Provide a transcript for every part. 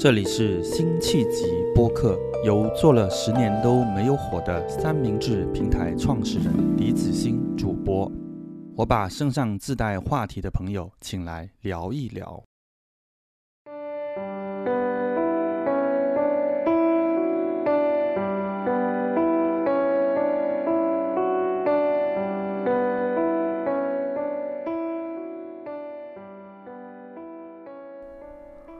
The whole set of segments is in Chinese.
这里是辛弃疾播客，由做了十年都没有火的三明治平台创始人李子欣主播。我把身上自带话题的朋友请来聊一聊。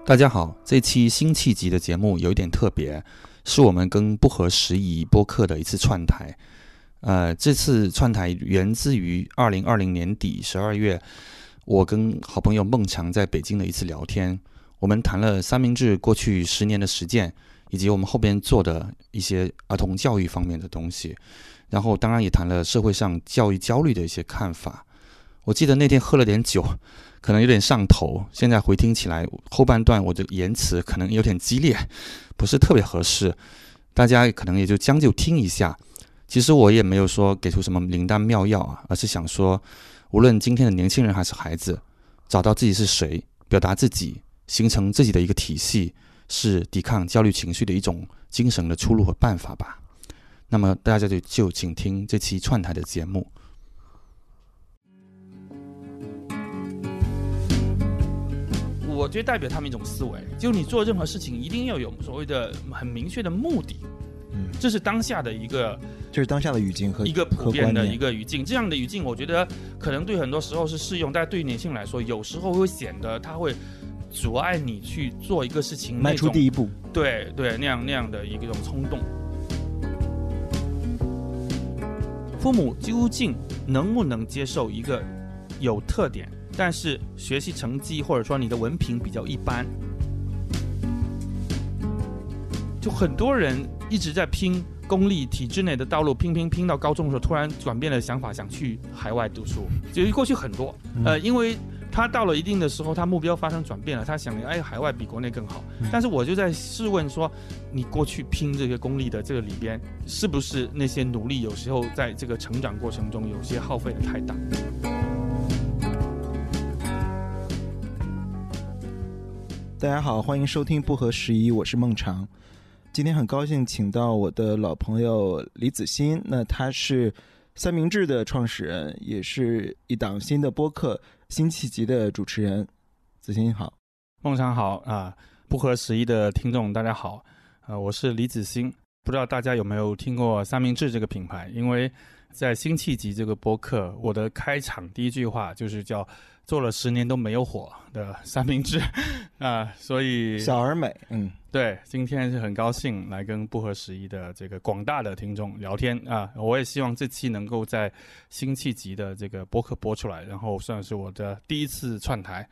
大家好，这期辛弃疾的节目有一点特别，是我们跟不合时宜播客的一次串台。呃，这次串台源自于二零二零年底十二月，我跟好朋友孟强在北京的一次聊天。我们谈了三明治过去十年的实践，以及我们后边做的一些儿童教育方面的东西。然后，当然也谈了社会上教育焦虑的一些看法。我记得那天喝了点酒。可能有点上头，现在回听起来后半段我的言辞可能有点激烈，不是特别合适，大家可能也就将就听一下。其实我也没有说给出什么灵丹妙药啊，而是想说，无论今天的年轻人还是孩子，找到自己是谁，表达自己，形成自己的一个体系，是抵抗焦虑情绪的一种精神的出路和办法吧。那么大家就就请听这期串台的节目。我觉得代表他们一种思维，就你做任何事情一定要有所谓的很明确的目的，嗯，这是当下的一个，就是当下的语境和一个普遍的一个语境。这样的语境，我觉得可能对很多时候是适用，但对于年轻人来说，有时候会显得他会阻碍你去做一个事情，迈出第一步。对对，那样那样的一种冲动。父母究竟能不能接受一个有特点？但是学习成绩或者说你的文凭比较一般，就很多人一直在拼公立体制内的道路，拼拼拼到高中的时候，突然转变了想法，想去海外读书。就过去很多，呃，因为他到了一定的时候，他目标发生转变了，他想，哎，海外比国内更好。但是我就在试问说，你过去拼这个公立的这个里边，是不是那些努力有时候在这个成长过程中有些耗费的太大？大家好，欢迎收听不合时宜，我是孟尝。今天很高兴请到我的老朋友李子欣，那他是三明治的创始人，也是一档新的播客《辛弃疾》的主持人。子欣好，孟尝好啊！不合时宜的听众大家好，呃，我是李子欣。不知道大家有没有听过三明治这个品牌？因为在辛弃疾这个播客，我的开场第一句话就是叫。做了十年都没有火的三明治 啊，所以小而美，嗯，对，今天是很高兴来跟不合时宜的这个广大的听众聊天啊，我也希望这期能够在辛弃疾的这个播客播出来，然后算是我的第一次串台。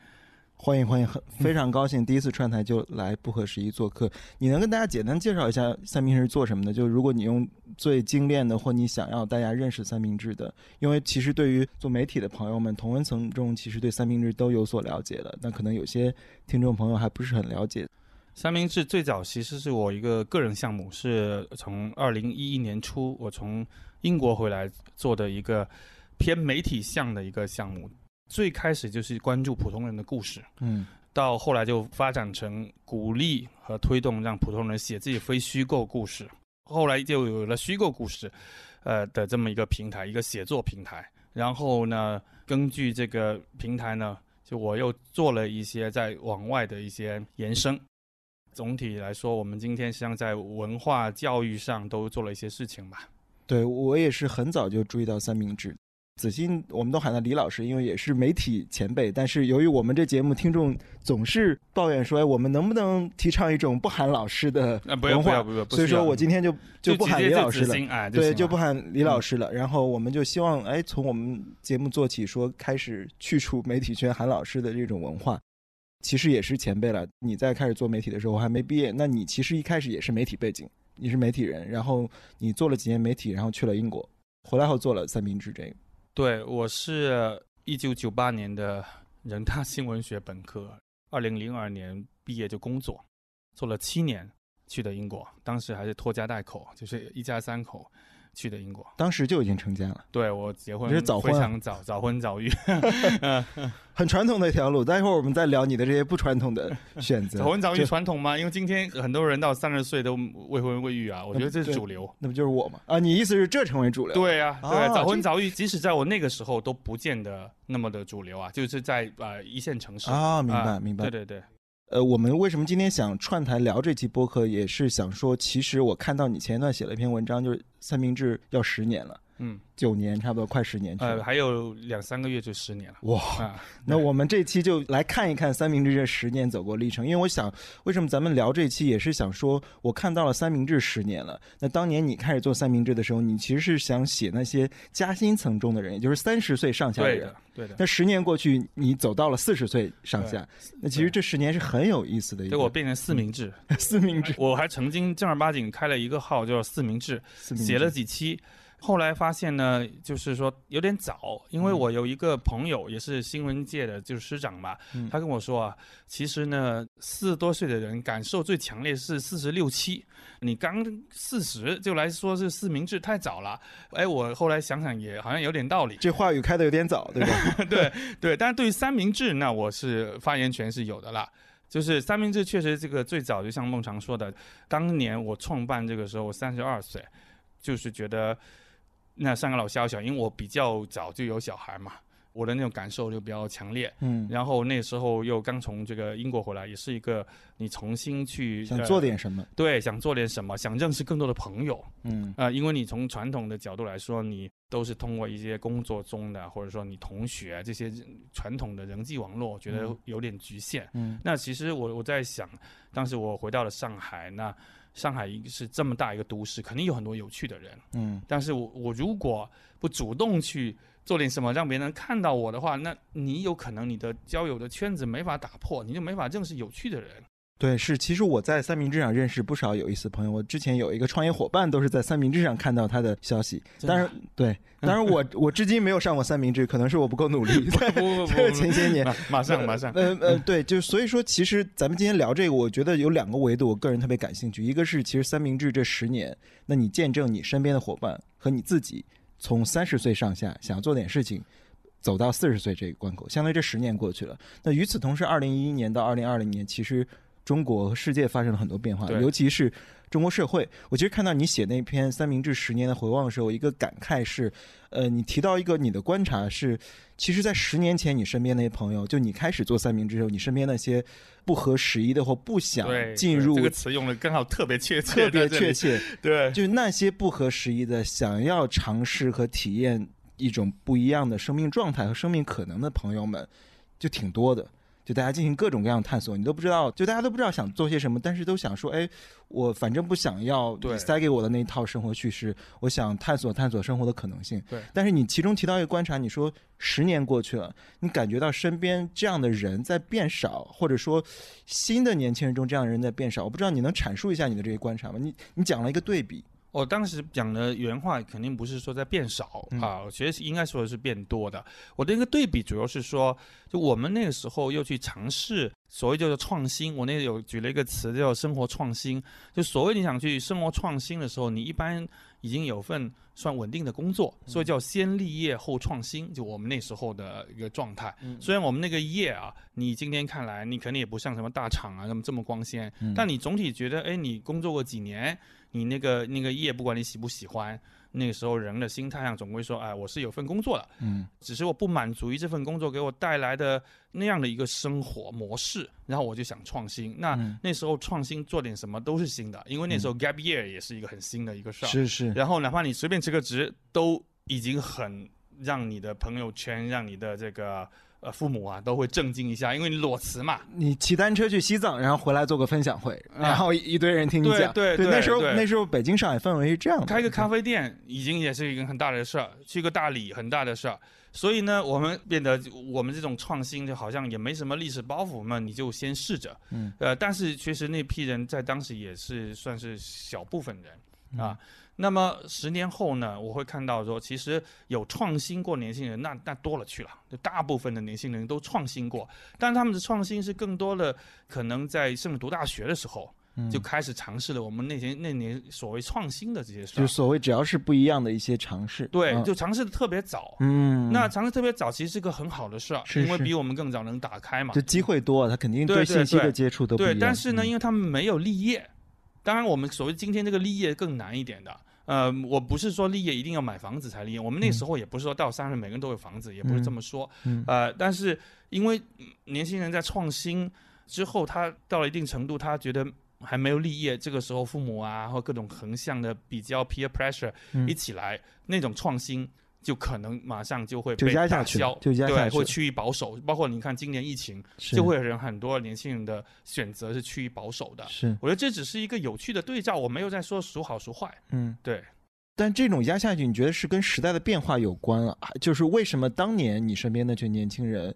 欢迎欢迎，很非常高兴第一次串台就来不合时宜做客。你能跟大家简单介绍一下三明治是做什么的？就是如果你用最精炼的，或你想要大家认识三明治的，因为其实对于做媒体的朋友们，同文层中其实对三明治都有所了解了。那可能有些听众朋友还不是很了解。三明治最早其实是我一个个人项目，是从二零一一年初我从英国回来做的一个偏媒体向的一个项目。最开始就是关注普通人的故事，嗯，到后来就发展成鼓励和推动让普通人写自己非虚构故事，后来就有了虚构故事，呃的这么一个平台，一个写作平台。然后呢，根据这个平台呢，就我又做了一些在往外的一些延伸。总体来说，我们今天实际上在文化教育上都做了一些事情吧。对我也是很早就注意到三明治。子欣，我们都喊他李老师，因为也是媒体前辈。但是由于我们这节目听众总是抱怨说，哎，我们能不能提倡一种不喊老师的文化？所以说我今天就就不喊李老师了，对，就不喊李老师了。然后我们就希望，哎，从我们节目做起，说开始去除媒体圈喊老师的这种文化。其实也是前辈了。你在开始做媒体的时候，我还没毕业，那你其实一开始也是媒体背景，你是媒体人，然后你做了几年媒体，然后去了英国，回来后做了三明治这个。对，我是一九九八年的人大新闻学本科，二零零二年毕业就工作，做了七年，去的英国，当时还是拖家带口，就是一家三口，去的英国。当时就已经成家了，对我结婚你是早婚啊非常早，早婚早育。很传统的一条路。待会儿我们再聊你的这些不传统的选择。早婚早育传统吗？因为今天很多人到三十岁都未婚未育啊，我觉得这是主流。那不就是我吗？啊，你意思是这成为主流？，对啊，对早婚早育，即使在我那个时候都不见得那么的主流啊，就是在呃一线城市啊明白啊明白对对对，呃，我们为什么今天想串台聊这期播客，也是想说，其实我看到你前一段写了一篇文章，就是三明治要十年了，嗯，九年差不多快十年去呃，还有两三个月就十年了哇，啊。那我们这期就来看一看三明治这十年走过历程，因为我想，为什么咱们聊这期也是想说，我看到了三明治十年了。那当年你开始做三明治的时候，你其实是想写那些夹心层中的人，也就是三十岁上下的人对的。，对的。那十年过去，你走到了四十岁上下，那其实这十年是很有意思的结果变成四明治，四明治，我还曾经正儿八经开了一个号叫四明治，四明治写了几期。后来发现呢，就是说有点早，因为我有一个朋友也是新闻界的，就是师长嘛，嗯他跟我说啊，其实呢，四十多岁的人感受最强烈是四十六七，你刚四十就来说是四明治太早了。哎，我后来想想也好像有点道理，这话语开的有点早，对吧？对对，但是对于三明治，那我是发言权是有的啦。就是三明治确实这个最早，就像孟常说的，当年我创办这个时候我三十二岁，就是觉得那上个老小小，因为我比较早就有小孩嘛，我的那种感受就比较强烈。嗯，然后那时候又刚从这个英国回来，也是一个你重新去想呃做点什么？对，想做点什么，想认识更多的朋友。嗯啊、因为你从传统的角度来说，你都是通过一些工作中的，或者说你同学这些传统的人际网络，我觉得嗯有点局限。嗯那其实我我在想，当时我回到了上海，那上海是这么大一个都市，肯定有很多有趣的人。嗯但是我我如果不主动去做点什么，让别人看到我的话，那你有可能你的交友的圈子没法打破，你就没法认识有趣的人。对，是。其实我在三明治上认识不少有意思的朋友。我之前有一个创业伙伴，都是在三明治上看到他的消息。真的当然，对，当然我我至今没有上过三明治，可能是我不够努力。不 不不在前些年，马马上马上，呃呃，对，就所以说，其实咱们今天聊这个，我觉得有两个维度，我个人特别感兴趣。一个是，其实三明治这十年，那你见证你身边的伙伴和你自己从三十岁上下想要做点事情，走到四十岁这个关口，相当于这十年过去了。那与此同时，二零一一年到二零二零年，其实中国和世界发生了很多变化，尤其是中国社会。我其实看到你写那篇三明治十年的回望的时候，一个感慨是，呃，你提到一个你的观察是，其实，在十年前，你身边那些朋友，就你开始做三明治时候，你身边那些不合时宜的或不想，进入这个词用的刚好特别确切，特别确，切，对，就是那些不合时宜的，想要尝试和体验一种不一样的生命状态和生命可能的朋友们，就挺多的。就大家进行各种各样的探索，你都不知道，就大家都不知道想做些什么，但是都想说，哎，我反正不想要你塞给我的那一套生活叙事，我想探索探索生活的可能性。对但是你其中提到一个观察，你说十年过去了，你感觉到身边这样的人在变少，或者说新的年轻人中这样的人在变少，我不知道你能阐述一下你的这些观察吗？你你讲了一个对比，我当时讲的原话肯定不是说在变少、嗯啊，我觉得应该说的是变多的。我的一个对比主要是说，就我们那个时候又去尝试所谓叫做创新，我那有举了一个词叫生活创新。就所谓你想去生活创新的时候，你一般已经有份算稳定的工作，所以叫先立业后创新，就我们那时候的一个状态。嗯虽然我们那个业啊，你今天看来你肯定也不像什么大厂啊，那么这么光鲜，嗯但你总体觉得，哎，你工作过几年，你那个那个业，不管你喜不喜欢，那个时候人的心态上总归说，哎，我是有份工作的，嗯只是我不满足于这份工作给我带来的那样的一个生活模式，然后我就想创新。那、嗯那时候创新做点什么都是新的，因为那时候 gap year 也是一个很新的一个事儿。是是，然后哪怕你随便辞个职，都已经很让你的朋友圈、让你的这个呃父母啊都会震惊一下，因为你裸辞嘛。你骑单车去西藏，然后回来做个分享会，啊然后一一堆人听你讲，对对对那时候那时候北京上海氛围是这样的，开个咖啡店已经也是一个很大的事儿，去个大理很大的事儿。所以呢，我们变得我们这种创新就好像也没什么历史包袱嘛，你就先试着。嗯，呃，但是其实那批人在当时也是算是小部分人啊。那么十年后呢，我会看到说，其实有创新过年轻人，那那多了去了。就大部分的年轻人都创新过，但他们的创新是更多的可能在甚至读大学的时候。嗯就开始尝试了我们那些那年所谓创新的这些事儿。就所谓只要是不一样的一些尝试，对，嗯就尝试的特别早。嗯，那尝试特别早，其实是个很好的事儿，因为比我们更早能打开嘛就。机会多，他肯定对对信息的对接触都不一样。对，但是呢，嗯因为他们没有立业，当然我们所谓今天这个立业更难一点的。呃，我不是说立业一定要买房子才立业，我们那时候也不是说到三十每个人都有房子，也不是这么说。嗯呃，但是因为嗯年轻人在创新之后，他到了一定程度，他觉得还没有立业，这个时候父母啊或各种横向的比较 peer pressure 嗯一起来，那种创新就可能马上就会被压下去了打消，就压下对，会趋于保守。包括你看今年疫情，就会有人很多年轻人的选择是趋于保守的。是我觉得这只是一个有趣的对照，我没有在说孰好孰坏。嗯。对，但这种压下去，你觉得是跟时代的变化有关啊？就是为什么当年你身边那群年轻人，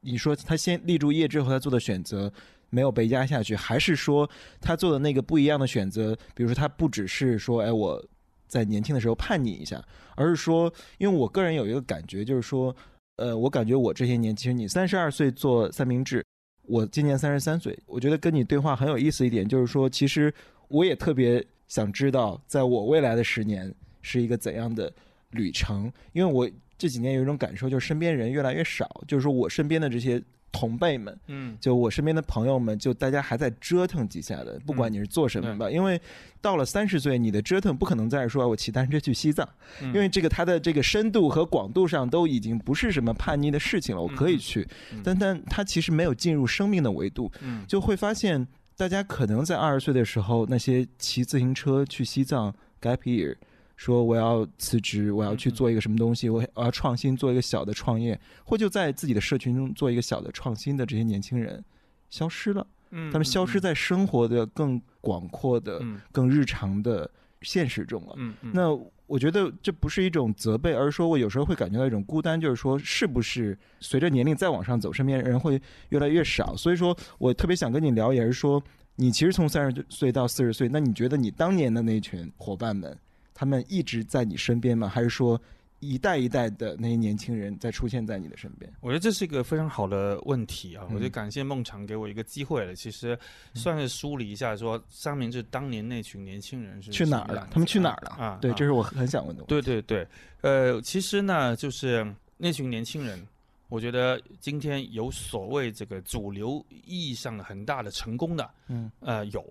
你说他先立住业之后他做的选择没有被压下去，还是说他做的那个不一样的选择，比如说他不只是说，哎，我在年轻的时候叛逆一下，而是说，因为我个人有一个感觉，就是说，呃，我感觉我这些年，其实你三十二岁做三明治，我今年三十三岁，我觉得跟你对话很有意思一点，就是说，其实我也特别想知道，在我未来的十年是一个怎样的旅程，因为我这几年有一种感受，就是身边人越来越少，就是说我身边的这些同辈们，嗯，就我身边的朋友们，就大家还在折腾几下的，不管你是做什么吧，因为到了三十岁，你的折腾不可能再说我骑单车去西藏，嗯。因为这个它的这个深度和广度上都已经不是什么叛逆的事情了，我可以去，嗯。但但它其实没有进入生命的维度，嗯。就会发现大家可能在二十岁的时候，那些骑自行车去西藏 gap year，说我要辞职，我要去做一个什么东西，我我要创新，做一个小的创业，或就在自己的社群中做一个小的创新的这些年轻人消失了，嗯，他们消失在生活的更广阔的、嗯。更日常的现实中了。那我觉得这不是一种责备，而是说我有时候会感觉到一种孤单，就是说是不是随着年龄再往上走，身边人会越来越少。所以说我特别想跟你聊，也是说你其实从三十岁到四十岁，那你觉得你当年的那群伙伴们，他们一直在你身边吗？还是说一代一代的那些年轻人在出现在你的身边？我觉得这是一个非常好的问题啊！嗯我就感谢孟尝给我一个机会了。其实算是梳理一下，说三明治当年那群年轻人是去哪儿了？他们去哪儿了？啊？对，啊这是我很想问的问题。对对对，呃，其实呢，就是那群年轻人，我觉得今天有所谓这个主流意义上的很大的成功的，嗯，呃，有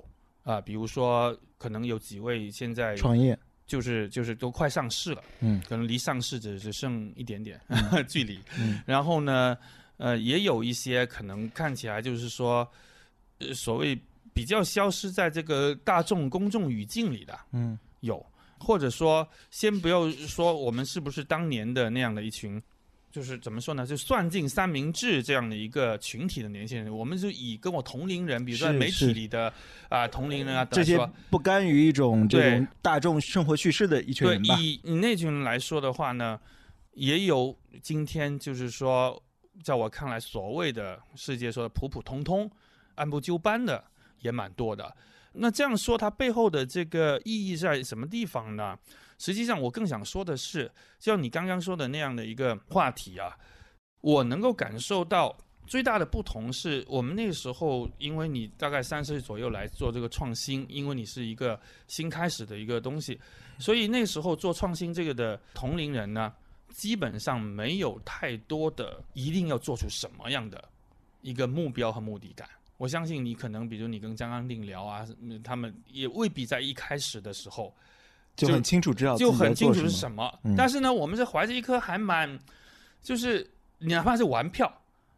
啊、比如说可能有几位现在创业，就是就是都快上市了，嗯可能离上市只只剩一点点、距离。嗯然后呢，呃，也有一些可能看起来就是说，呃，所谓比较消失在这个大众公众语境里的嗯有，或者说，先不要说我们是不是当年的那样的一群。就是怎么说呢？就算进三明治这样的一个群体的年轻人，我们就以跟我同龄人，比如说是媒体里的啊、同龄人啊，这些不甘于一种这种大众生活叙事的一群人吧。以以那群人来说的话呢，也有今天就是说，在我看来，所谓的世界说的普普通通、按部就班的也蛮多的。那这样说，它背后的这个意义在什么地方呢？实际上，我更想说的是，像你刚刚说的那样的一个话题啊，我能够感受到最大的不同是我们那时候，因为你大概三十岁左右来做这个创新，因为你是一个新开始的一个东西，所以那时候做创新这个的同龄人呢，基本上没有太多的一定要做出什么样的一个目标和目的感。我相信你可能，比如你跟张安定聊啊，他们也未必在一开始的时候就很清楚知道就很清楚是是什么。嗯但是呢，我们是怀着一颗还蛮，就是你哪怕是玩票，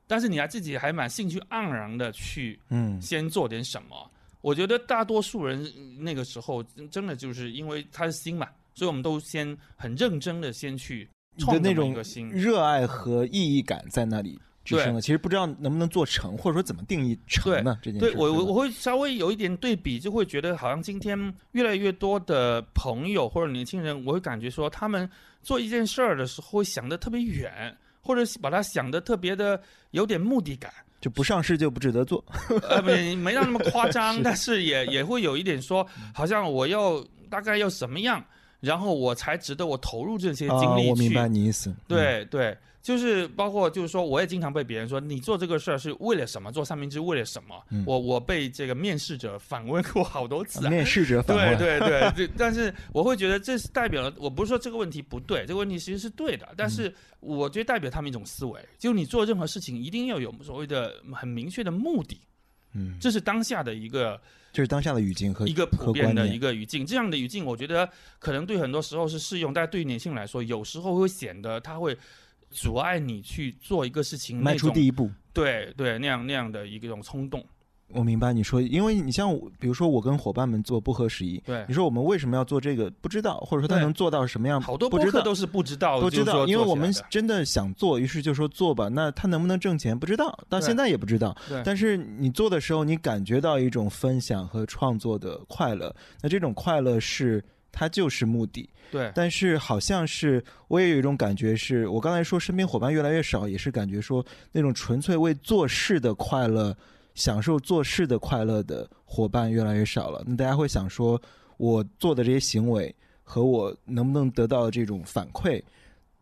但是你还自己还蛮兴趣盎然的去嗯先做点什么。我觉得大多数人嗯那个时候真真的就是因为他是新嘛，所以我们都先很认真的先去创这么那种一个心。热爱和意义感在那里支撑了。其实不知道能不能做成，或者说怎么定义成呢？这件事对我我我会稍微有一点对比，就会觉得好像今天越来越多的朋友或者年轻人，我会感觉说他们做一件事儿的时候会想的特别远，或者把它想的特别的有点目的感。就不上市就不值得做。呃，没没到那么夸张，是但是也也会有一点说，好像我要大概要什么样，然后我才值得我投入这些精啊，力去。我明白你意思。嗯，对对，就是包括就是说，我也经常被别人说，你做这个事儿是为了什么？做三明治为了什么？嗯我我被这个面试者反问过好多次、啊。面试者反对问，对对对，但是我会觉得这是代表了，我不是说这个问题不对，这个问题其实是对的，但嗯是我觉得代表他们一种思维，就你做任何事情一定要有所谓的很明确的目的，嗯，这是当下的一个就是当下的语境和一个普遍的一个语境。这样的语境，我觉得可能对很多时候是适用，但对于年轻人来说，有时候会显得他会阻碍你去做一个事情，迈出第一步。对对那样那样的一种冲动。我明白你说，因为你像我，比如说我跟伙伴们做不合时宜，对你，说我们为什么要做这个？不知道，或者说他能做到什么样？好多不知道。播客都是不知道，不知道，因为我们真的想做，于是就说做吧。那他能不能挣钱不知道，到现在也不知道。对但是你做的时候，你感觉到一种分享和创作的快乐，那这种快乐是它就是目的。对但是好像是我也有一种感觉是，我刚才说身边伙伴越来越少，也是感觉说那种纯粹为做事的快乐、享受做事的快乐的伙伴越来越少了。那大家会想说，我做的这些行为和我能不能得到这种反馈，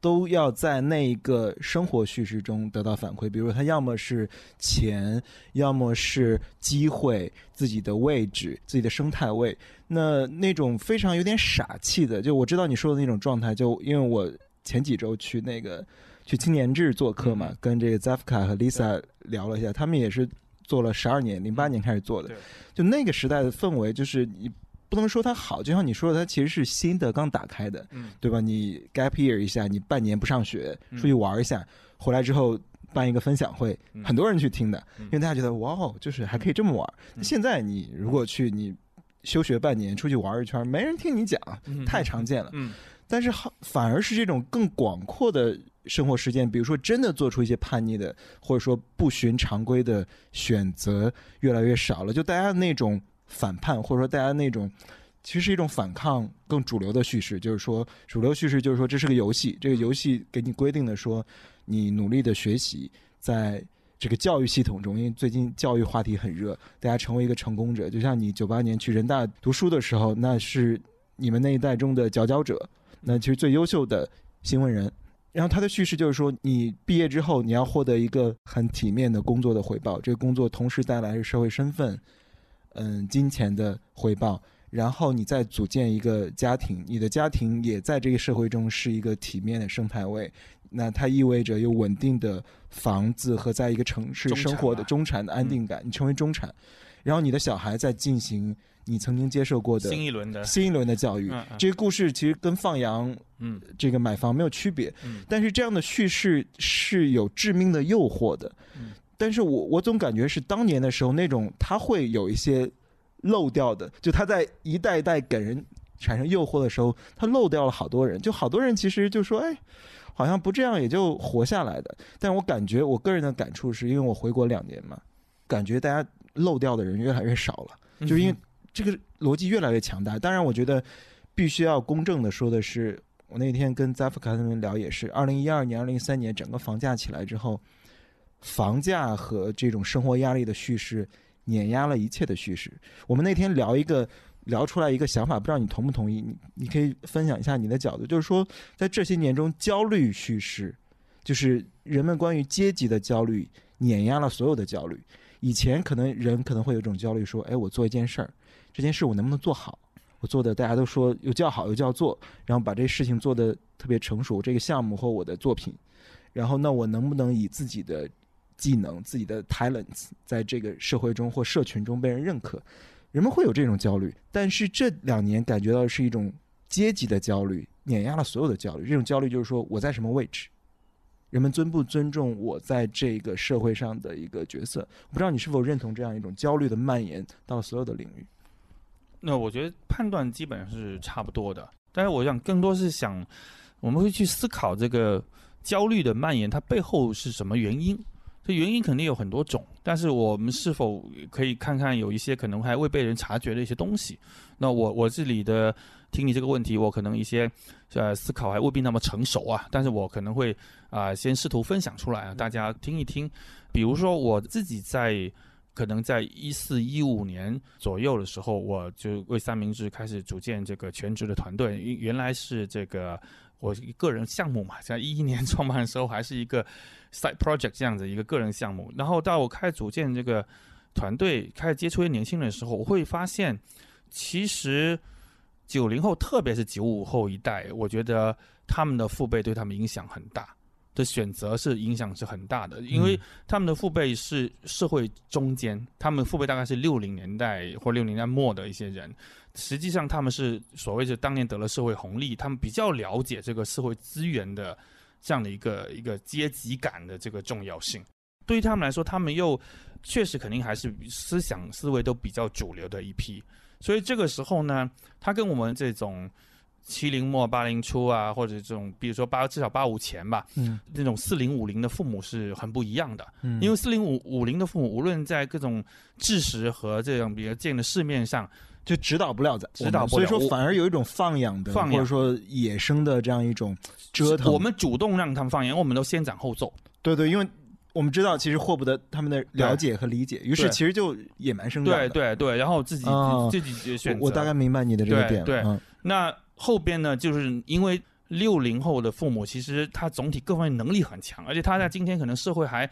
都要在那一个生活叙事中得到反馈。比如他要么是钱，要么是机会、自己的位置、自己的生态位。那那种非常有点傻气的，就我知道你说的那种状态，就因为我前几周去那个去青年志做客嘛，嗯跟这个 Zafka 和 Lisa 聊了一下，他们也是做了十二年，零八年开始做的，就那个时代的氛围，就是你不能说它好，就像你说的，它其实是新的，刚打开的，嗯对吧？你 gap year 一下，你半年不上学，嗯出去玩一下，回来之后办一个分享会，嗯很多人去听的，嗯因为大家觉得哇哦，就是还可以这么玩。嗯现在你如果去你休学半年，出去玩一圈，没人听你讲，嗯太常见了。嗯但是好反而是这种更广阔的生活实践，比如说真的做出一些叛逆的，或者说不循常规的选择越来越少了。就大家那种反叛，或者说大家那种其实是一种反抗更主流的叙事，就是说主流叙事就是说这是个游戏，这个游戏给你规定的说你努力的学习，在这个教育系统中，因为最近教育话题很热，大家成为一个成功者，就像你九八年去人大读书的时候，那是你们那一代中的佼佼者，那其实最优秀的新闻人。然后他的叙事就是说，你毕业之后，你要获得一个很体面的工作的回报，这个工作同时带来是社会身份，嗯，金钱的回报。然后你再组建一个家庭，你的家庭也在这个社会中是一个体面的生态位。那它意味着有稳定的房子和在一个城市生活的中产的安定感，你成为中产，然后你的小孩在进行你曾经接受过的新一轮的新一轮的教育。嗯嗯这个故事其实跟放羊嗯这个买房没有区别，嗯但是这样的叙事是有致命的诱惑的。嗯但是我我总感觉是当年的时候那种他会有一些漏掉的，就他在一代一代给人产生诱惑的时候，他漏掉了好多人，就好多人其实就说，哎，好像不这样也就活下来的。但我感觉我个人的感触是因为我回国两年嘛，感觉大家漏掉的人越来越少了。嗯就是因为这个逻辑越来越强大。当然，我觉得必须要公正的说的是，我那天跟扎夫卡他们聊也是，二零一二年、二零一三年整个房价起来之后，房价和这种生活压力的叙事碾压了一切的叙事。我们那天聊一个。聊出来一个想法，不知道你同不同意？你你可以分享一下你的角度，就是说，在这些年中，焦虑叙事，就是人们关于阶级的焦虑，碾压了所有的焦虑。以前可能人可能会有一种焦虑，说，哎，我做一件事儿，这件事我能不能做好？我做的大家都说又叫好又叫做，然后把这事情做得特别成熟，这个项目或我的作品，然后那我能不能以自己的技能、自己的 talents 在这个社会中或社群中被人认可？人们会有这种焦虑，但是这两年感觉到是一种阶级的焦虑，碾压了所有的焦虑。这种焦虑就是说我在什么位置，人们尊不尊重我在这个社会上的一个角色？我不知道你是否认同这样一种焦虑的蔓延到了所有的领域。那我觉得判断基本上是差不多的，但是我想更多是想，我们会去思考这个焦虑的蔓延，它背后是什么原因？这原因肯定有很多种，但是我们是否可以看看有一些可能还未被人察觉的一些东西？那我我这里的听你这个问题，我可能一些呃思考还未必那么成熟啊，但是我可能会啊、先试图分享出来啊，大家听一听。比如说我自己在可能在一四一五年左右的时候，我就为三明治开始组建这个全职的团队。原来是这个我个人项目嘛，在一一年 创办的时候还是一个 side project 这样子一个个人项目。然后到我开始组建这个团队，开始接触一些年轻人的时候，我会发现，其实九零后，特别是九五后一代，我觉得他们的父辈对他们影响很大。的选择是影响是很大的，因为他们的父辈是社会中间，他们父辈大概是六零年代或六零年代末的一些人，实际上他们是所谓是当年得了社会红利，他们比较了解这个社会资源的这样的一个一个阶级感的这个重要性。对于他们来说，他们又确实肯定还是思想思维都比较主流的一批，所以这个时候呢，他跟我们这种。七零末八零初啊，或者这种，比如说八至少八五前吧，嗯，那种四零五零的父母是很不一样的，嗯，因为四零五五零的父母，无论在各种知识和这种比较见的市面上，就指导不了咱，指导不了，所以说反而有一种放养的，放养或者说野生的这样一种折腾。我们主动让他们放养，我们都先斩后奏。对对，因为我们知道其实获不得他们的了解和理解，于是其实就野蛮生长。对对对，然后自己自己选择。我大概明白你的这个点。对，那。后边呢，就是因为六零后的父母，其实他总体各方面能力很强，而且他在今天可能社会还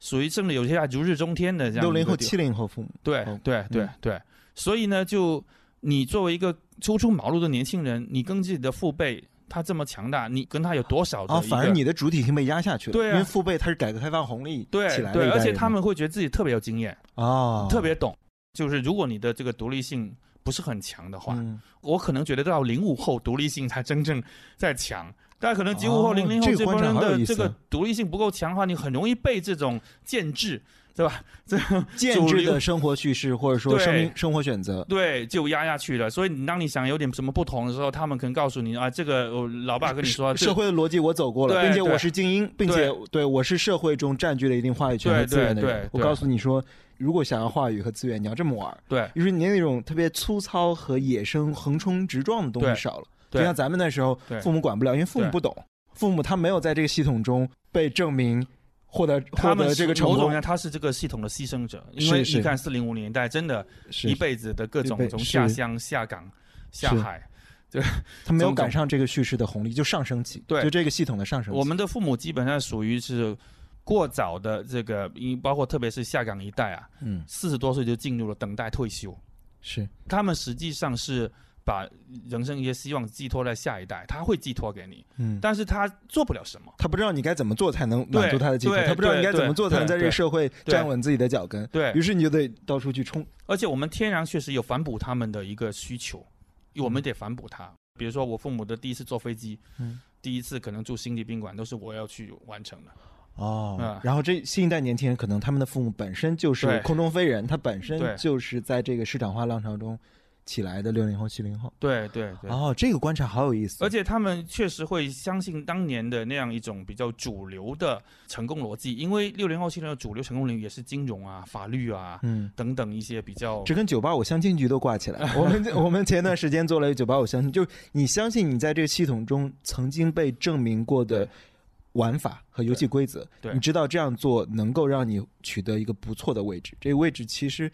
属于甚至有些还如日中天的这样。六零后、七零后父母，对对对对，所以呢，就你作为一个初出茅庐的年轻人，你跟自己的父辈他这么强大，你跟他有多少的？啊，反而你的主体性被压下去了。对啊，因为父辈他是改革开放红利起来的，对，而且他们会觉得自己特别有经验啊，特别懂。就是如果你的这个独立性。不是很强的话，我可能觉得到零五后独立性才真正在强。大家可能九五后、零零后这帮人的这个独立性不够强的话，你很容易被这种建制，对吧？这建制的生活叙事或者说生命生活选择，对，就压下去了。所以当你想有点什么不同的时候，他们可能告诉你啊，这个老爸跟你说，社会的逻辑我走过了，并且我是精英，并且对我是社会中占据了一定话语权和资源的人。我告诉你说。如果想要话语和资源，你要这么玩。对，于是你那种特别粗糙和野生、横冲直撞的东西少了。就像咱们那时候，父母管不了，因为父母不懂，父母他没有在这个系统中被证明获得获得这个成功。他是这个系统的牺牲者，因为你看四零五年代真的，一辈子的各种从下乡、下岗、下海，对，他没有赶上这个叙事的红利，就上升期，对，就这个系统的上升。我们的父母基本上属于是。过早的这个，因包括特别是下岗一代啊，嗯，四十多岁就进入了等待退休，是。他们实际上是把人生一些希望寄托在下一代，他会寄托给你，嗯，但是他做不了什么，他不知道你该怎么做才能满足他的寄托，他不知道你该怎么做才能在这个社会站稳自己的脚跟，对。于是你就得到处去冲，而且我们天然确实有反哺他们的一个需求，我们得反哺他，比如说我父母的第一次坐飞机，嗯，第一次可能住星级宾馆都是我要去完成的。哦，然后这新一代年轻人可能他们的父母本身就是空中飞人，他本身就是在这个市场化浪潮中起来的六零后、七零后。对对对。哦，这个观察好有意思。而且他们确实会相信当年的那样一种比较主流的成功逻辑，因为六零后、七零后主流成功领域也是金融啊、法律啊，嗯，等等一些比较。这跟九八五相亲局都挂起来。我们我们前段时间做了一个九八五相亲，就你相信你在这个系统中曾经被证明过的。玩法和游戏规则，你知道这样做能够让你取得一个不错的位置。这个位置其实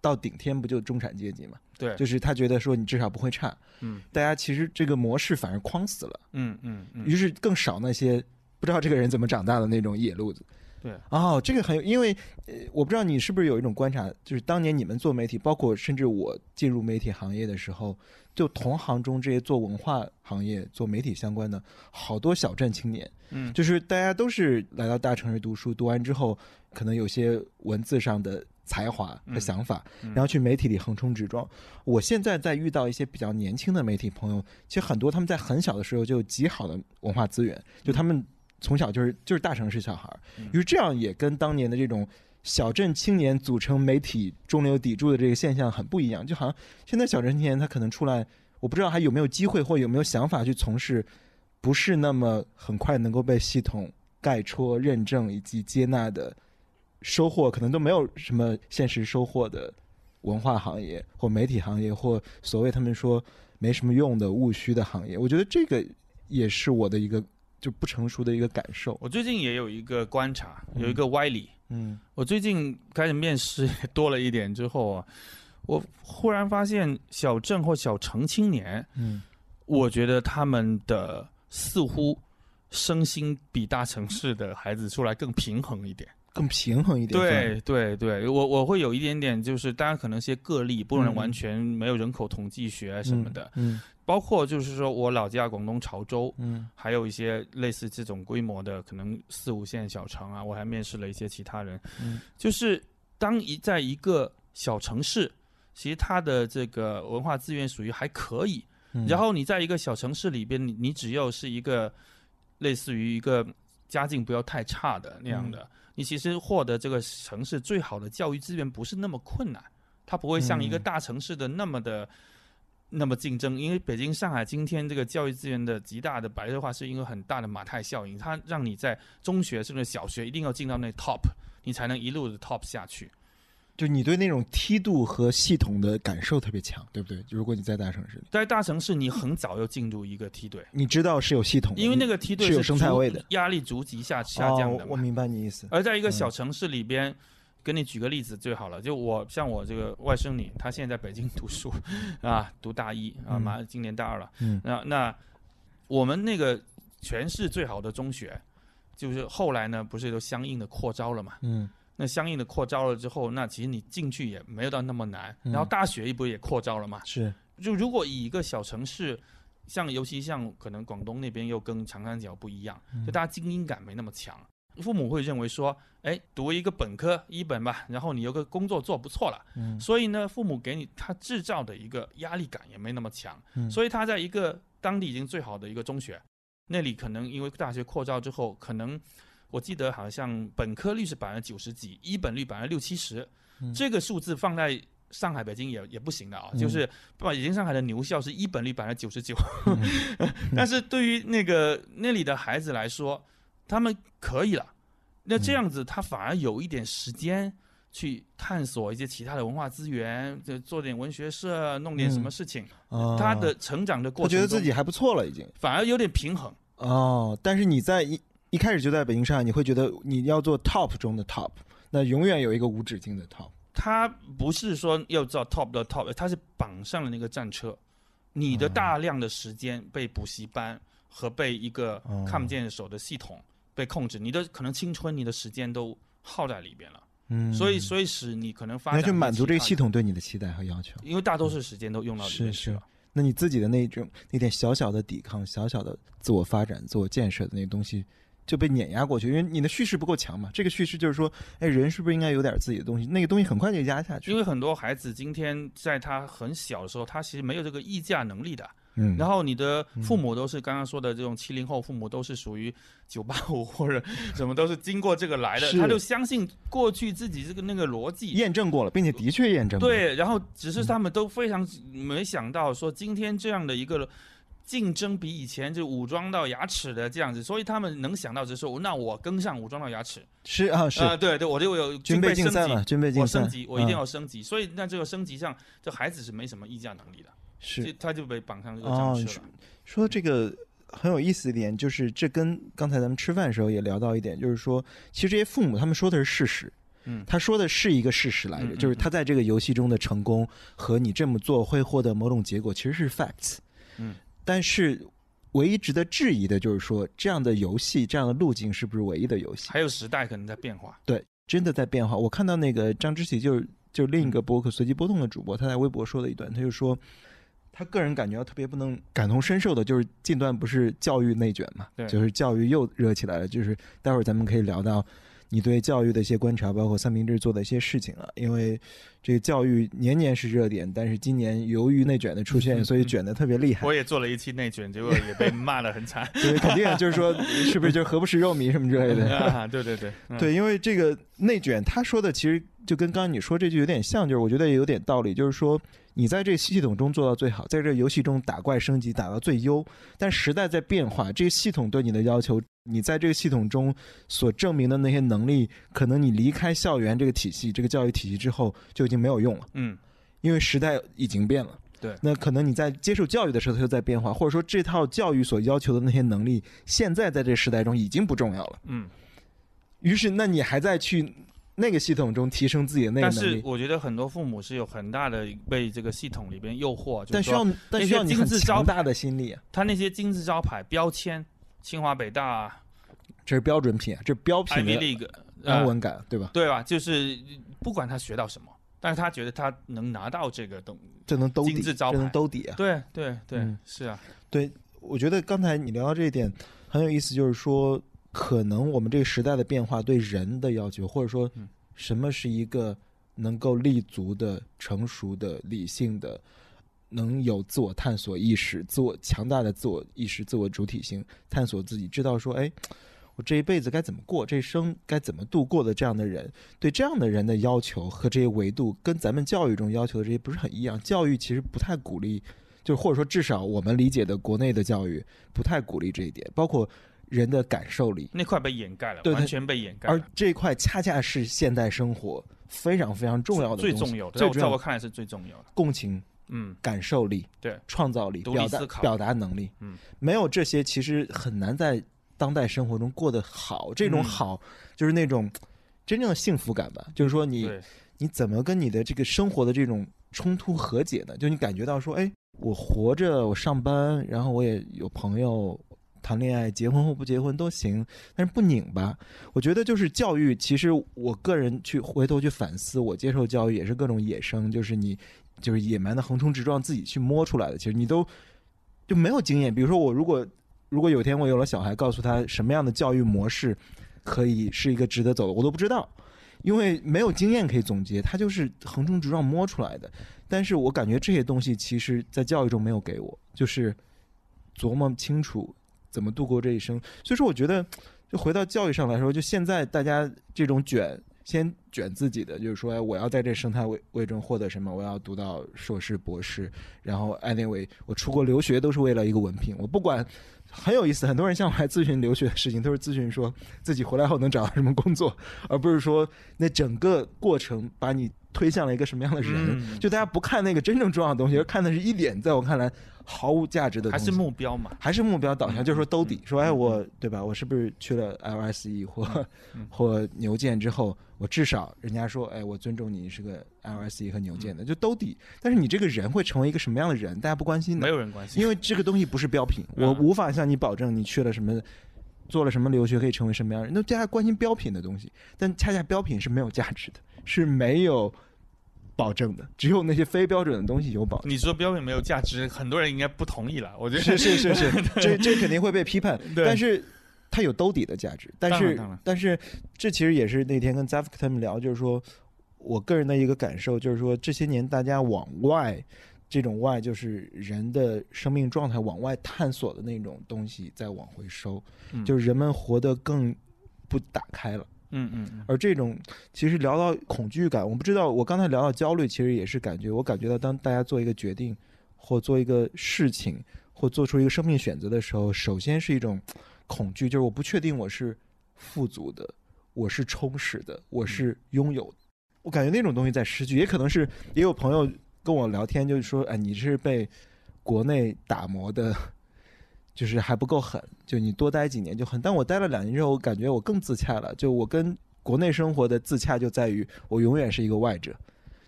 到顶天不就中产阶级嘛？对，就是他觉得说你至少不会差。嗯，大家其实这个模式反而框死了。嗯嗯嗯。于是更少那些不知道这个人怎么长大的那种野路子。对。哦，这个很有，因为呃，我不知道你是不是有一种观察，就是当年你们做媒体，包括甚至我进入媒体行业的时候。就同行中这些做文化行业、做媒体相关的，好多小镇青年，嗯，就是大家都是来到大城市读书，读完之后可能有些文字上的才华和想法，然后去媒体里横冲直撞。我现在在遇到一些比较年轻的媒体朋友，其实很多他们在很小的时候就有极好的文化资源，就他们从小就是就是大城市小孩儿，于是这样也跟当年的这种。小镇青年组成媒体中流砥柱的这个现象很不一样，就好像现在小镇青年他可能出来，我不知道还有没有机会或有没有想法去从事，不是那么很快能够被系统盖戳、认证以及接纳的收获，可能都没有什么现实收获的文化行业或媒体行业或所谓他们说没什么用的务虚的行业。我觉得这个也是我的一个。就不成熟的一个感受。我最近也有一个观察，有一个歪理。嗯我最近开始面试多了一点之后啊，我忽然发现小镇或小城青年，嗯我觉得他们的似乎身心比大城市的孩子出来更平衡一点。更平衡一点。对对对，我我会有一点点，就是当然可能些个例，不能嗯完全没有人口统计学什么的，嗯包括就是说我老家广东潮州。嗯还有一些类似这种规模的，可能四五线小城啊，我还面试了一些其他人，嗯就是当一在一个小城市，其实它的这个文化资源属于还可以，嗯，然后你在一个小城市里边，你你只要是一个类似于一个家境不要太差的那样的，嗯你其实获得这个城市最好的教育资源不是那么困难，它不会像一个嗯大城市的那么的。那么竞争，因为北京、上海今天这个教育资源的极大的白热化，是因为很大的马太效应，它让你在中学甚至小学一定要进到那 top，你才能一路的 top 下去。就你对那种梯度和系统的感受特别强，对不对？如果你在大城市里，在大城市，你很早要进入一个梯队，你知道是有系统的，因为那个梯队是有生态位的压力逐级下下降的。哦。我明白你意思。而在一个小城市里边，给你举个例子最好了，就我像我这个外甥女，她现在在北京 读书啊，读大一啊，嗯马上今年大二了。嗯那那我们那个全市最好的中学，就是后来呢，不是都相应的扩招了嘛？嗯那相应的扩招了之后，那其实你进去也没有到那么难。嗯然后大学不也扩招了嘛？是就如果以一个小城市，像尤其像可能广东那边又跟长三角不一样，嗯就大家精英感没那么强。父母会认为说，哎，读一个本科一本吧，然后你有个工作做不错了，嗯。所以呢，父母给你他制造的一个压力感也没那么强，嗯。所以他在一个当地已经最好的一个中学，那里可能因为大学扩招之后，可能我记得好像本科率是百分之九十几，一本率百分之六七十，嗯。这个数字放在上海、北京也也不行的啊，嗯。就是北京、上海的牛校是一本率百分之九十九，嗯。但是对于那个那里的孩子来说，他们可以了。那这样子，他反而有一点时间去探索一些其他的文化资源，就做点文学社，弄点什么事情。啊他的成长的过程我，觉得自己还不错了，已经反而有点平衡。哦。但是你在一一开始就在北京、上海，你会觉得你要做 top 中的 top，那永远有一个无止境的 top。他不是说要做 top 的 top，他是绑上了那个战车，你的哦大量的时间被补习班和被一个哦看不见手的系统被控制，你的可能青春、你的时间都耗在里边了，嗯，所以所以使你可能发展你要去满足这个系统对你的期待和要求。因为大多数时间都用到里面是是。那你自己的那种那点小小的抵抗、小小的自我发展、自我建设的那个东西就被碾压过去，因为你的叙事不够强嘛。这个叙事就是说，哎，人是不是应该有点自己的东西？那个东西很快就压下去。因为很多孩子今天在他很小的时候，他其实没有这个议价能力的。嗯，然后你的父母都是刚刚说的这种七零后父母，都是属于九八五 或者什么，都是经过这个来的，他就相信过去自己这个那个逻辑。验证过了，并且的确验证过。，对，然后只是他们都非常没想到说今天这样的一个竞争比以前就武装到牙齿的这样子，所以他们能想到就是说，那我跟上武装到牙齿。是啊，是、啊、对对，我就有军备竞赛嘛，军备竞赛，我升级，我一定嗯。要升级，所以那这个升级上，这孩子是没什么议价能力的，是他就被绑上这个哦你战车了。说这个很有意思一点，就是这跟刚才咱们吃饭的时候也聊到一点，就是说，其实这些父母他们说的是事实，嗯他说的是一个事实来着，就是他在这个游戏中的成功和你这么做会获得某种结果，其实是 facts。嗯，但是唯一值得质疑的就是说，这样的游戏、这样的路径是不是唯一的游戏？还有时代可能在变化。对真的在变化。我看到那个张之喜，就是就是另一个博客随机波动的主播，他在微博说了一段，他就说。他个人感觉到特别不能感同身受的，就是近段不是教育内卷嘛，对就是教育又热起来了。就是待会儿咱们可以聊到你对教育的一些观察，包括三明治做的一些事情了。因为这个教育年年是热点，但是今年由于内卷的出现，所以卷的特别厉害我。也做了一期内卷，结果也被骂得很惨。对，肯定就是说，是不是就是何不食肉糜什么之类的？啊，对对对，嗯，对，因为这个内卷，他说的其实就跟刚刚你说这句有点像，就是我觉得也有点道理，就是说你在这个系统中做到最好，在这个游戏中打怪升级打到最优，但时代在变化，这个系统对你的要求，你在这个系统中所证明的那些能力，可能你离开校园这个体系、这个教育体系之后就已经没有用了，嗯，因为时代已经变了。对那可能你在接受教育的时候，它就在变化，或者说这套教育所要求的那些能力，现在在这时代中已经不重要了。嗯，于是，那你还在去那个系统中提升自己的那个但能力，但是我觉得很多父母是有很大的被这个系统里边诱惑，就是但需要但需要你很招强大的心力啊，他那些金字招牌标签，清华北大啊、这是标准品啊，这是标品的安呃，稳感，对吧？对吧？就是不管他学到什么，但是他觉得他能拿到这个东，这能兜底，金字招牌兜底啊。对对对，嗯是啊，对我觉得刚才你聊到这一点很有意思，就是说，可能我们这个时代的变化对人的要求，或者说嗯，什么是一个能够立足的、成熟的、理性的，能有自我探索意识、自我强大的自我意识、自我主体性，探索自己，知道说，哎，我这一辈子该怎么过，这一生该怎么度过的这样的人，对这样的人的要求和这些维度，跟咱们教育中要求的这些不是很一样。教育其实不太鼓励。就是或者说至少我们理解的国内的教育不太鼓励这一点，包括人的感受力，那块被掩盖了，完全被掩盖而了。这一块恰恰是现代生活非常非常重要的最重要的，在我看来是最重要的。共情、嗯，感受力、对。创造力、表达表达能力，嗯，没有这些其实很难在当代生活中过得好。这种嗯。好就是那种真正的幸福感吧，就是说你对，你怎么跟你的这个生活的这种冲突和解呢？就你感觉到说，哎，我活着，我上班，然后我也有朋友谈恋爱，结婚或不结婚都行，但是不拧巴。我觉得就是教育，其实我个人去回头去反思，我接受教育也是各种野生，就是你就是野蛮的横冲直撞，自己去摸出来的。其实你都就没有经验。比如说我如果如果有一天我有了小孩，告诉他什么样的教育模式可以是一个值得走的，我都不知道。因为没有经验可以总结，他就是横冲直撞摸出来的。但是我感觉这些东西其实，在教育中没有给我，就是琢磨清楚怎么度过这一生。所以说，我觉得就回到教育上来说，就现在大家这种卷，先卷自己的，就是说，哎，我要在这生态位位中获得什么？我要读到硕士、博士，然后 anyway，我出国留学都是为了一个文凭，我不管。很有意思，很多人向我来咨询留学的事情，都是咨询说自己回来后能找到什么工作，而不是说那整个过程把你推向了一个什么样的人。嗯就大家不看那个真正重要的东西，而看的是一点在我看来毫无价值的东西。还是目标嘛。还是目标导向，嗯就是说兜底，嗯说哎嗯我对吧？我是不是去了 LSE 或嗯 或牛剑之后，我至少人家说哎我尊重你是个 LSE 和牛剑的，就兜底。但是你这个人会成为一个什么样的人，大家不关心的没，有人关心，因为这个东西不是标品，嗯我无法向你保证你去了什么。做了什么留学可以成为什么样的人？那大家关心标品的东西，但恰恰标品是没有价值的，是没有保证的，只有那些非标准的东西有保证。你说标品没有价值，很多人应该不同意了。我觉得是是是是，这这肯定会被批判，但是它有兜底的价值。但是但是这其实也是那天跟 Zaf 他们聊，就是说我个人的一个感受，就是说这些年大家往外。这种外就是人的生命状态往外探索的那种东西在往回收，嗯就是人们活得更不打开了。嗯嗯嗯，而这种其实聊到恐惧感，我不知道，我刚才聊到焦虑，其实也是感觉，我感觉到当大家做一个决定，或做一个事情，或做出一个生命选择的时候，首先是一种恐惧，就是我不确定我是富足的，我是充实的，我是拥有的。我感觉那种东西在失去，也可能是也有朋友跟我聊天，就是说，哎，你是被国内打磨的。就是还不够狠，就你多待几年就狠。但我待了两年之后，我感觉我更自洽了。就我跟国内生活的自洽就在于，我永远是一个外者，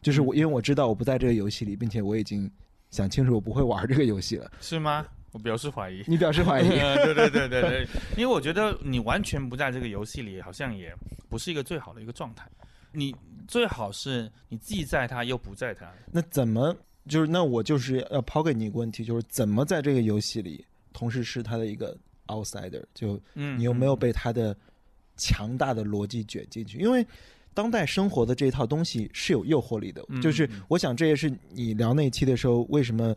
就是我因为我知道我不在这个游戏里，并且我已经想清楚我不会玩这个游戏了。是吗？我表示怀疑。你表示怀疑？呃对对对对对，因为我觉得你完全不在这个游戏里，好像也不是一个最好的一个状态。你最好是你既在它又不在它。那怎么就是那我就是要抛给你一个问题，就是怎么在这个游戏里同时是他的一个 outsider？就嗯，你有没有嗯被他的强大的逻辑卷进去？因为当代生活的这套东西是有诱惑力的，嗯就是我想这也是你聊那一期的时候，为什么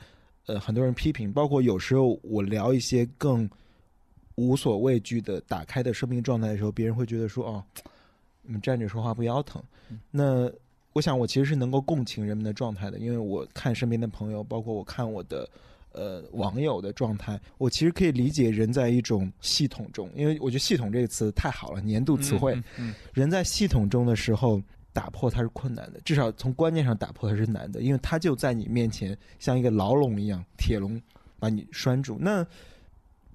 呃很多人批评，包括有时候我聊一些更无所畏惧的打开的生命状态的时候，别人会觉得说哦，你们站着说话不腰疼。嗯那我想我其实是能够共情人们的状态的，因为我看身边的朋友，包括我看我的。呃，网友的状态，我其实可以理解人在一种系统中，因为我觉得“系统”这个词太好了，年度词汇。嗯嗯人在系统中的时候，打破它是困难的，至少从观念上打破它是难的，因为它就在你面前像一个牢笼一样，铁笼把你拴住。那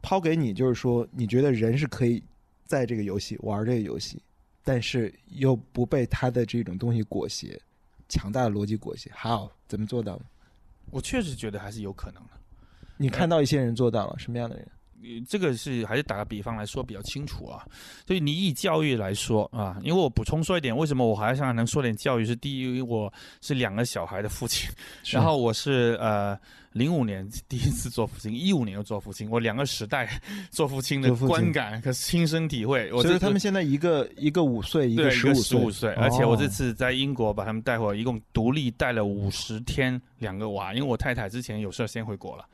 抛给你就是说，你觉得人是可以在这个游戏玩这个游戏，但是又不被他的这种东西裹挟，强大的逻辑裹挟。好，怎么做到？我确实觉得还是有可能的。你看到一些人做到了，什么样的人？这个是还是打个比方来说比较清楚啊。所以你以教育来说啊，因为我补充说一点，为什么我还想能说点教育？是第一，我是两个小孩的父亲，然后我是呃零五年第一次做父亲，一五年又做父亲，我两个时代做父亲的观感和亲身体会。我觉得他们现在一个一个五岁，一个十五十五岁，而且我这次在英国把他们带回来，一共独立带了五十天两个娃，因为我太太之前有事先回国了。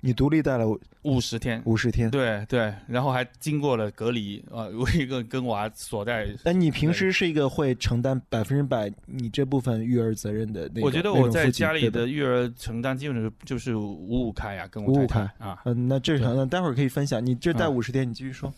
你独立带了五十天，五十天，对对，然后还经过了隔离啊，我一个跟娃所在。那你平时是一个会承担百分之百你这部分育儿责任的那？我觉得我在家里的育儿承担基本上就是五五开呀，跟我五五开啊。嗯，那这那待会儿可以分享。你这带五十天，你继续说。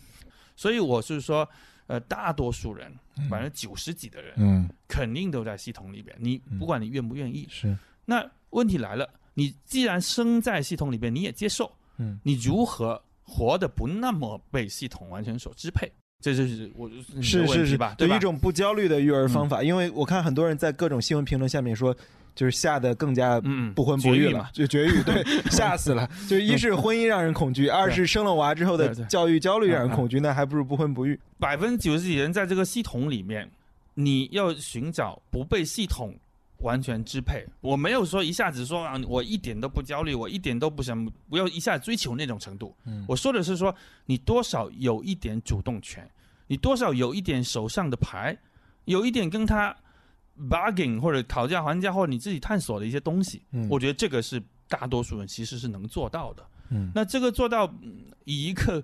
所以我是说，呃，大多数人，百分之九十几的人，嗯，肯定都在系统里边。你不管你愿不愿意，是。那问题来了。你既然生在系统里边，你也接受，嗯，你如何活得不那么被系统完全所支配？这就是我是是是吧？对一种不焦虑的育儿方法。因为我看很多人在各种新闻评论下面说，就是吓得更加不婚不育了，就绝育，对，吓死了。就一是婚姻让人恐惧，二是生了娃之后的教育焦虑让人恐惧，那还不如不婚不育。百分之九十几人在这个系统里面，你要寻找不被系统。完全支配，我没有说一下子说啊，我一点都不焦虑，我一点都不想不要一下追求那种程度。嗯，我说的是说你多少有一点主动权，你多少有一点手上的牌，有一点跟他 bargain 或者讨价还价或者你自己探索的一些东西。嗯，我觉得这个是大多数人其实是能做到的。嗯，那这个做到以一个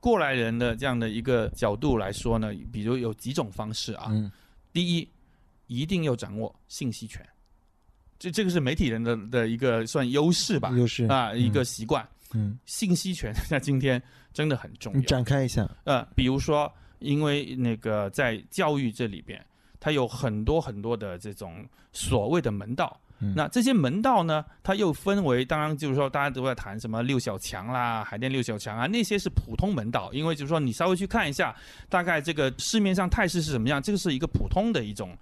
过来人的这样的一个角度来说呢，比如有几种方式啊。嗯，第一。一定要掌握信息权，这这个是媒体人的的一个算优势吧？优势啊，一个习惯。嗯，信息权 在今天真的很重要。你展开一下。呃，比如说，因为那个在教育这里边，它有很多很多的这种所谓的门道。那这些门道呢，它又分为，当然就是说，大家都在谈什么六小强啦、海淀六小强啊，那些是普通门道。因为就是说，你稍微去看一下，大概这个市面上态势是什么样，这个是一个普通的一种。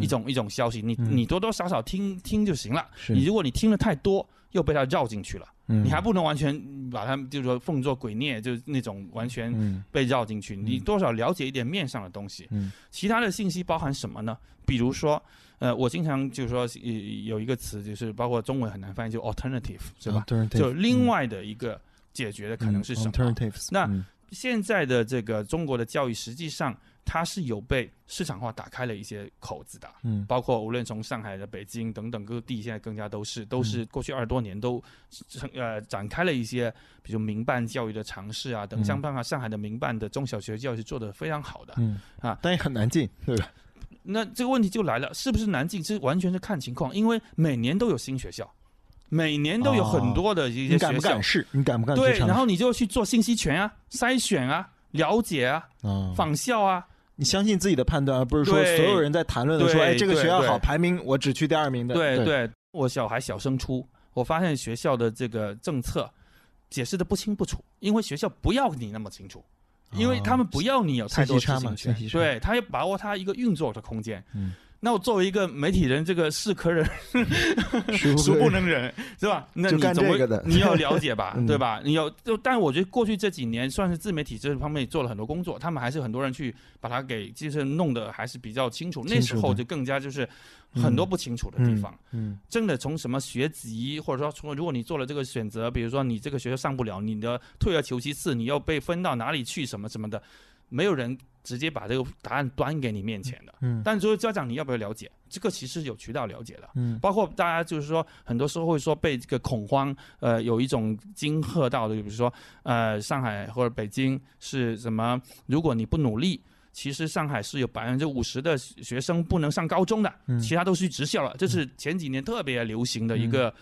一种一种消息，你你多多少少听听就行了。你如果你听的太多，又被他绕进去了，你还不能完全把他就是说奉作鬼孽，就是那种完全被绕进去。你多少了解一点面上的东西。其他的信息包含什么呢？比如说，呃，我经常就是说有一个词，就是包括中文很难翻译，就 alternative 是吧？就另外的一个解决的可能是什么？那现在的这个中国的教育，实际上。它是有被市场化打开了一些口子的，嗯，包括无论从上海的、北京等等各地，现在更加都是都是过去二十多年都，呃，展开了一些比如民办教育的尝试啊等，像办法上海的民办的中小学教育是做的非常好的，嗯啊，但也很难进，对吧？那这个问题就来了，是不是难进？这完全是看情况，因为每年都有新学校，每年都有很多的一些学校，你敢不敢试？你敢不敢对？然后你就去做信息权啊、筛选啊、了解啊、仿效啊。你相信自己的判断，而不是说所有人在谈论的说，哎，这个学校好，排名我只去第二名的。对对，我小孩小升初，我发现学校的这个政策解释的不清不楚，因为学校不要你那么清楚，因为他们不要你有太多知情权，对他要把握他一个运作的空间。那我作为一个媒体人，这个是可忍，孰不能忍，是吧？那你怎么你要了解吧，对吧？你要就，但我觉得过去这几年算是自媒体这方面做了很多工作，他们还是很多人去把它给就是弄得还是比较清楚。那时候就更加就是很多不清楚的地方。嗯，真的从什么学籍，或者说从如果你做了这个选择，比如说你这个学校上不了，你的退而求其次，你要被分到哪里去，什么什么的。没有人直接把这个答案端给你面前的，嗯，但作为家长，你要不要了解？这个其实有渠道了解的，嗯，包括大家就是说，很多时候会说被这个恐慌，呃，有一种惊吓到的，比如说，呃，上海或者北京是什么？如果你不努力，其实上海是有百分之五十的学生不能上高中的，其他都去职校了。这是前几年特别流行的一个，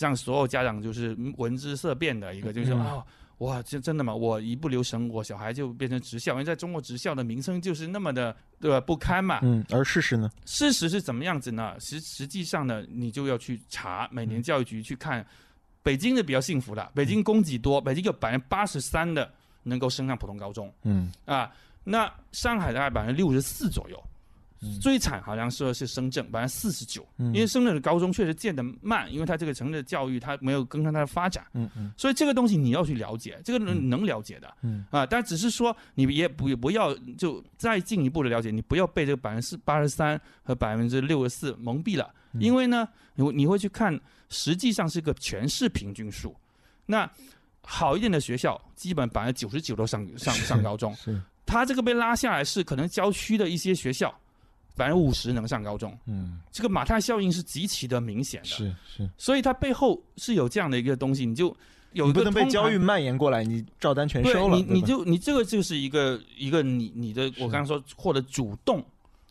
让所有家长就是闻之色变的一个，就是啊。哇，这真的吗？我一不留神，我小孩就变成职校，因为在中国职校的名声就是那么的对吧不堪嘛。嗯，而事实呢？事实是怎么样子呢？实实际上呢，你就要去查，每年教育局去看。北京的比较幸福的，北京供给多，北京有百分之八十三的能够升上普通高中。嗯啊，那上海大概百分之六十四左右。最惨好像说是深圳百分之四十九，因为深圳的高中确实建得慢，因为它这个城市的教育它没有跟上它的发展，嗯嗯，所以这个东西你要去了解，这个能能了解的，嗯。啊，但只是说你也不也不要就再进一步的了解，你不要被这个百分之八十三和百分之六十四蒙蔽了，因为呢，你你会去看，实际上是个全市平均数，那好一点的学校基本百分之九十九都上上上高中，是，它这个被拉下来是可能郊区的一些学校。百分之五十能上高中，嗯，这个马太效应是极其的明显的，是是，所以它背后是有这样的一个东西，你就有一个不能被教育蔓延过来，你照单全收了，你你就你这个就是一个一个你你的我刚刚说获得主动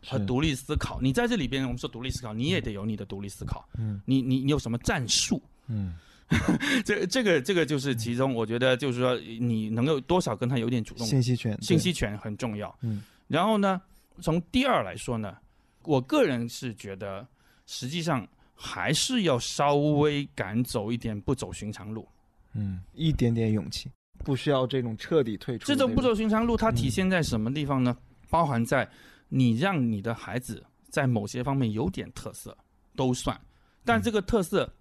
和独立思考，你在这里边我们说独立思考，你也得有你的独立思考，嗯，你你你有什么战术，嗯，这这个这个就是其中我觉得就是说你能够多少跟他有点主动信息权，信息权很重要，嗯，然后呢？从第二来说呢，我个人是觉得，实际上还是要稍微敢走一点，不走寻常路。嗯，一点点勇气，不需要这种彻底退出。这种不走寻常路，它体现在什么地方呢？包含在你让你的孩子在某些方面有点特色都算，但这个特色，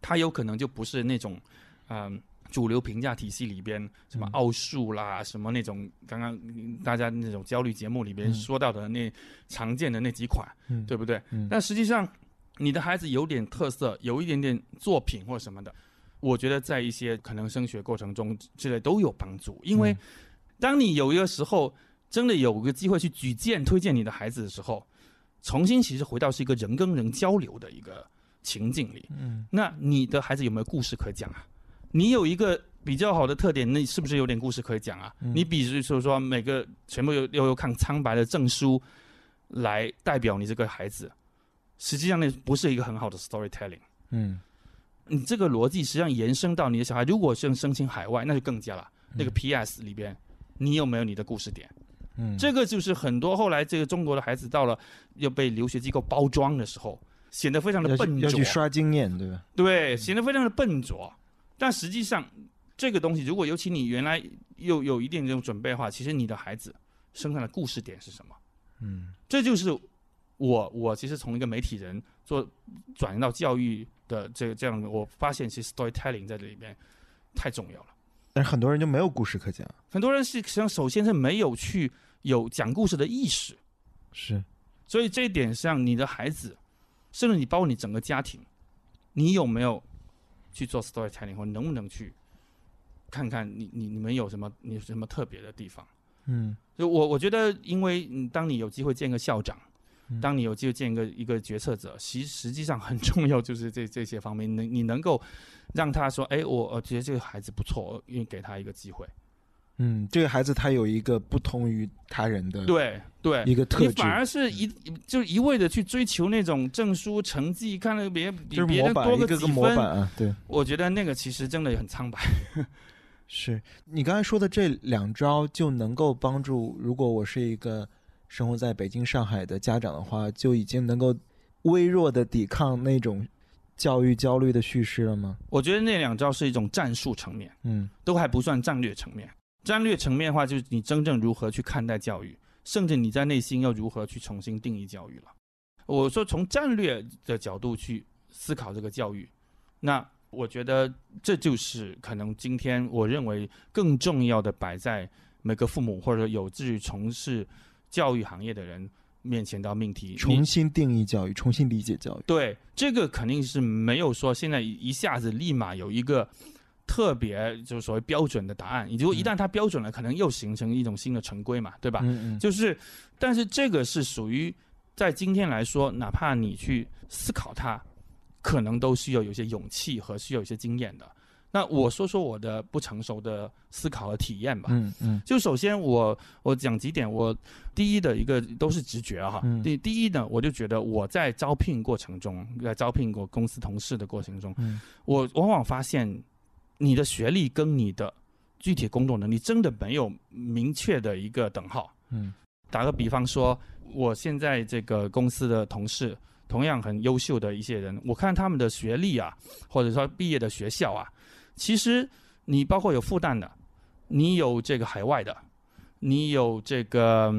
它有可能就不是那种，嗯。主流评价体系里边，什么奥数啦，什么那种刚刚大家那种焦虑节目里边说到的那常见的那几款，对不对？但实际上，你的孩子有点特色，有一点点作品或什么的，我觉得在一些可能升学过程中之类都有帮助。因为当你有一个时候真的有个机会去举荐推荐你的孩子的时候，重新其实回到是一个人跟人交流的一个情境里。嗯，那你的孩子有没有故事可讲啊？你有一个比较好的特点，那是不是有点故事可以讲啊？你比如说说每个全部有又有看苍白的证书来代表你这个孩子，实际上那不是一个很好的 storytelling。嗯，你这个逻辑实际上延伸到你的小孩，如果是申请海外，那就更加了。那个 P.S. 里边，你有没有你的故事点？嗯，这个就是很多后来这个中国的孩子到了要被留学机构包装的时候，显得非常的笨拙，要去刷经验，对吧？对，显得非常的笨拙。但实际上，这个东西如果尤其你原来又有一定这种准备的话，其实你的孩子身上的故事点是什么？嗯，这就是我我其实从一个媒体人做转到教育的这这样的，我发现其实 storytelling 在这里边太重要了。但是很多人就没有故事可讲，很多人是实际上首先是没有去有讲故事的意识，是，所以这一点上，你的孩子，甚至你包括你整个家庭，你有没有？去做 storytelling 或能不能去看看你你你们有什么你有什么特别的地方？嗯，就我我觉得，因为当你有机会见个校长，当你有机会见一个一个决策者，其实际上很重要，就是这这些方面，能你能够让他说，哎，我我觉得这个孩子不错，愿意给他一个机会。嗯，这个孩子他有一个不同于他人的对对一个特质，你反而是一就一味的去追求那种证书成绩，看了别比别人多个几分啊。对，我觉得那个其实真的很苍白。是你刚才说的这两招就能够帮助，如果我是一个生活在北京、上海的家长的话，就已经能够微弱的抵抗那种教育焦虑的叙事了吗？我觉得那两招是一种战术层面，嗯，都还不算战略层面。战略层面的话，就是你真正如何去看待教育，甚至你在内心要如何去重新定义教育了。我说从战略的角度去思考这个教育，那我觉得这就是可能今天我认为更重要的摆在每个父母或者有志于从事教育行业的人面前的命题：重新定义教育，重新理解教育。对，这个肯定是没有说现在一下子立马有一个。特别就是所谓标准的答案，如果一旦它标准了，可能又形成一种新的成规嘛，对吧？嗯嗯。就是，但是这个是属于在今天来说，哪怕你去思考它，可能都需要有些勇气和需要有些经验的。那我说说我的不成熟的思考和体验吧。嗯嗯。就首先我我讲几点，我第一的一个都是直觉哈。第第一呢，我就觉得我在招聘过程中，在招聘过公司同事的过程中，我往往发现。你的学历跟你的具体工作能力真的没有明确的一个等号。嗯打个比方说，我现在这个公司的同事，同样很优秀的一些人，我看他们的学历啊，或者说毕业的学校啊，其实你包括有复旦的，你有这个海外的，你有这个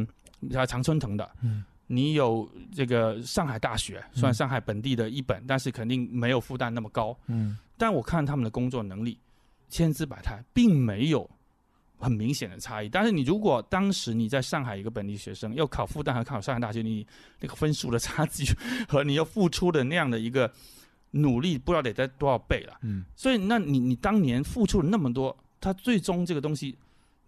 啊常春藤的，嗯你有这个上海大学，虽然上海本地的一本，但是肯定没有复旦那么高。嗯但我看他们的工作能力千姿百态，并没有很明显的差异。但是你如果当时你在上海一个本地学生要考复旦和考上海大学，你那个分数的差距和你要付出的那样的一个努力，不知道得在多少倍了。嗯所以，那你你当年付出了那么多，它最终这个东西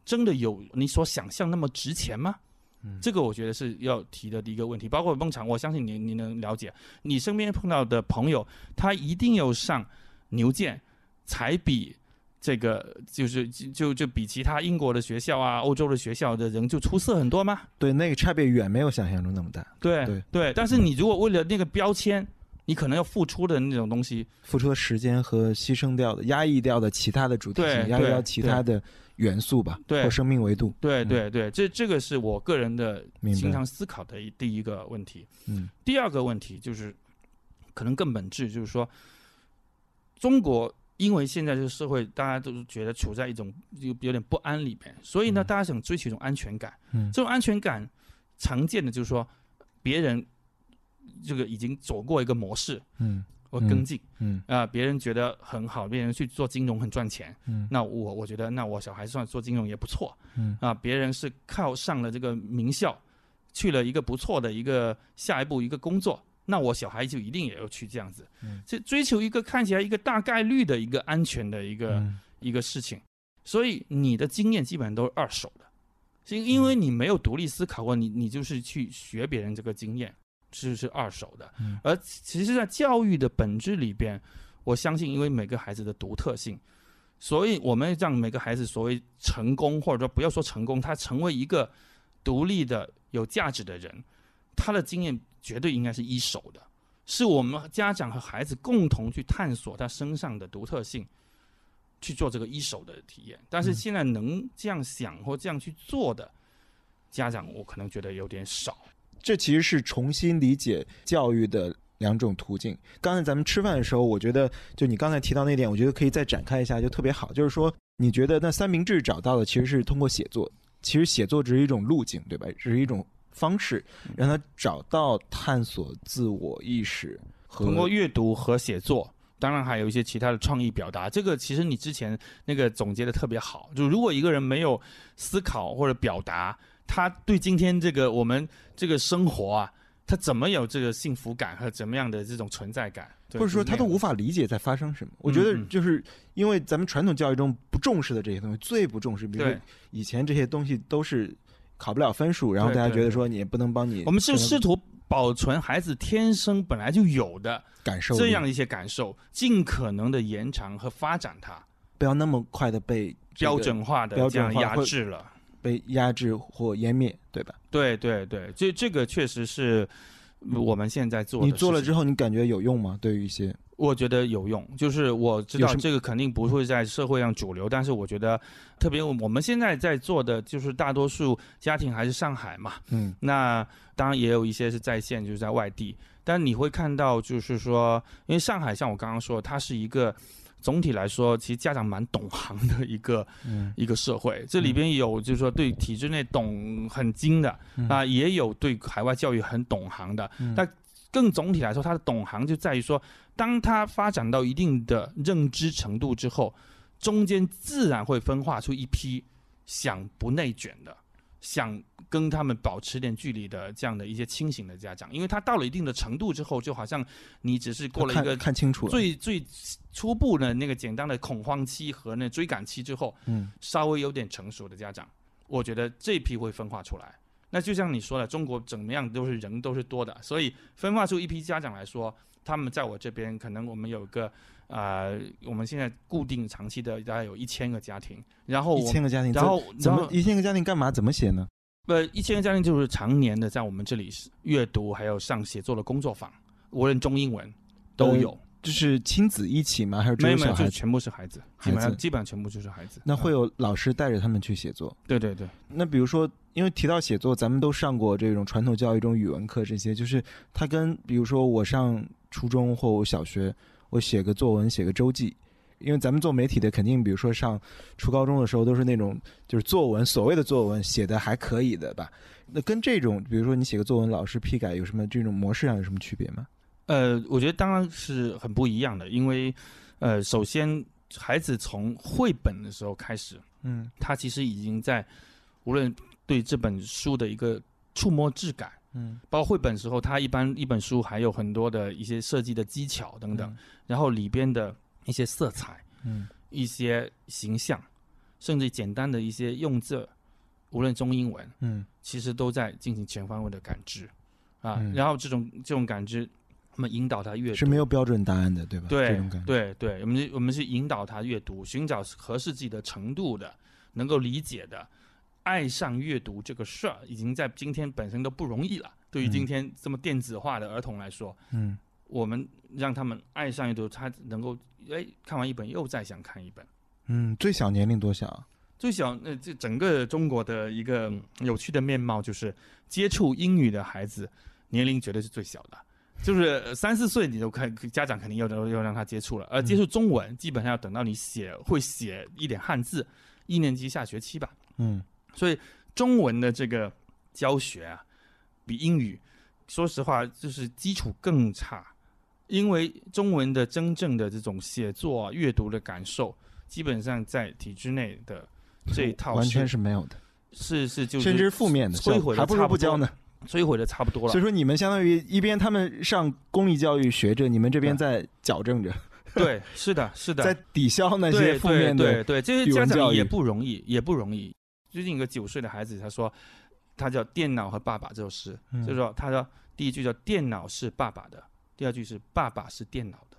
真的有你所想象那么值钱吗？嗯这个我觉得是要提的第一个问题。包括孟尝，我相信你你能了解，你身边碰到的朋友，他一定要上牛剑，才比这个就是就就就比其他英国的学校啊、欧洲的学校的人就出色很多吗？对，那个差别远没有想象中那么大，对对但是你如果为了那个标签，你可能要付出的那种东西，付出的时间和牺牲掉的、压抑掉的其他的主题性，压抑掉其他的元素吧，对或生命维度。对对对，这这个是我个人的经常思考的一第一个问题。嗯第二个问题就是，可能更本质，就是说，中国因为现在这个社会，大家都是觉得处在一种有有点不安里面，所以呢，嗯。大家想追求一种安全感。嗯。这种安全感，常见的就是说，别人这个已经走过一个模式，嗯。我跟进嗯。啊、别人觉得很好，别人去做金融很赚钱，嗯。那我我觉得，那我小孩算做金融也不错。嗯。啊，别人是靠上了这个名校，去了一个不错的一个下一步一个工作，那我小孩就一定也要去这样子，嗯。这追求一个看起来一个大概率的一个安全的一个、嗯。一个事情，所以你的经验基本上都是二手的，是因为你没有独立思考过，你你就是去学别人这个经验，是是二手的，嗯。而其实，在教育的本质里边，我相信，因为每个孩子的独特性，所以我们让每个孩子所谓成功，或者说不要说成功，他成为一个独立的、有价值的人，他的经验绝对应该是一手的，是我们家长和孩子共同去探索他身上的独特性，去做这个一手的体验。但是嗯现在能这样想或这样去做的家长，我可能觉得有点少。这其实是重新理解教育的两种途径。刚才咱们吃饭的时候，我觉得就你刚才提到那点，我觉得可以再展开一下，就特别好。就是说，你觉得那三明治找到的其实是通过写作，其实写作只是一种路径，对吧？只是一种方式，让他找到探索自我意识和通过阅读和写作，当然还有一些其他的创意表达。这个其实你之前那个总结的特别好，就如果一个人没有思考或者表达，他对今天这个我们这个生活啊，他怎么有这个幸福感和怎么样的这种存在感，或者说他都无法法理解在发生什么。我觉得就是因为咱们传统教育中不重视的这些东西，最不重视，比如。以前这些东西都是考不了分数，然后大家觉得说你不能帮你，我们是试图保存孩子天生本来就有的感受这样一些感受，尽可能的延长和发展它，不要那么快的被标准化的标这样压准化或制了。被压制或湮灭，对吧？对对对，这这个确实是我们现在做的。你做了之后，你感觉有用吗？对于一些我觉得有用，就是我知道这个肯定不会在社会上主流，但是我觉得，特别我们现在在做的，就是大多数家庭还是上海嘛，嗯那当然也有一些是在线，就是在外地，但你会看到，就是说，因为上海像我刚刚说，它是一个总体来说，其实家长蛮懂行的一个嗯。一个社会，这里边有就是说对体制内懂很精的嗯。啊，也有对海外教育很懂行的，嗯。那更总体来说，他的懂行就在于说，当他发展到一定的认知程度之后，中间自然会分化出一批想不内卷的，想跟他们保持点距离的这样的一些清醒的家长，因为他到了一定的程度之后，就好像你只是过了一个看清楚了，最最初步的那个简单的恐慌期和那追赶期之后，嗯稍微有点成熟的家长，我觉得这批会分化出来。那就像你说的，中国怎么样都是人都是多的，所以分化出一批家长来说，他们在我这边可能我们有个呃，我们现在固定长期的大概有一千个家庭，然后一千个家庭，然后怎么一千个家庭干嘛？怎么写呢？呃一千个家庭就是常年的在我们这里阅读还有上写作的工作坊，无论中英文都有。就是亲子一起吗？还是只没有没有？就全部是孩子，基本孩子上基本上全部就是孩子。那会啊有老师带着他们去写作。对对对，那比如说，因为提到写作，咱们都上过这种传统教育中语文课，这些就是它跟比如说我上初中或我小学，我写个作文，写个周记。因为咱们做媒体的，肯定比如说上初高中的时候，都是那种就是作文，所谓的作文写的还可以的吧？那跟这种，比如说你写个作文，老师批改，有什么这种模式上有什么区别吗？呃，我觉得当然是很不一样的，因为呃，首先孩子从绘本的时候开始，嗯他其实已经在无论对这本书的一个触摸质感，嗯包括绘本时候，它一般一本书还有很多的一些设计的技巧等等，嗯然后里边的一些色彩、嗯一些形象，甚至简单的一些用字，无论中英文，嗯其实都在进行全方位的感知啊。嗯然后这种这种感知，我们引导他阅读是没有标准答案的，对吧？这对种感觉。对对，我们我们是引导他阅读，寻找合适自己的程度的，能够理解的，爱上阅读这个事儿，已经在今天本身都不容易了。对于嗯今天这么电子化的儿童来说，嗯我们让他们爱上阅读，他能够哎看完一本又再想看一本。嗯，最小年龄多小啊？最小，呃，这整个中国的一个有趣的面貌就是，接触英语的孩子年龄绝对是最小的，就是呃三四岁你都看，家长肯定要要让他接触了，而接触中文基本上要等到你写会写一点汉字，一年级下学期吧。嗯所以中文的这个教学啊，比英语，说实话就是基础更差，因为中文的真正的这种写作、啊、阅读的感受，基本上在体制内的这一套完全是是没有的，是是就是甚至负面的，摧毁还不如不教呢。摧毁的差不多了。所以说，你们相当于一边他们上公立教育学着，你们这边在矫正着，对，是的，是的，在抵消那些负面的。对对对，这些家长也不容易，也不容易。最近一个九岁的孩子，他说他叫《电脑和爸爸》这首诗，嗯。就是说他说第一句叫“电脑是爸爸的”，第二句是“爸爸是电脑的。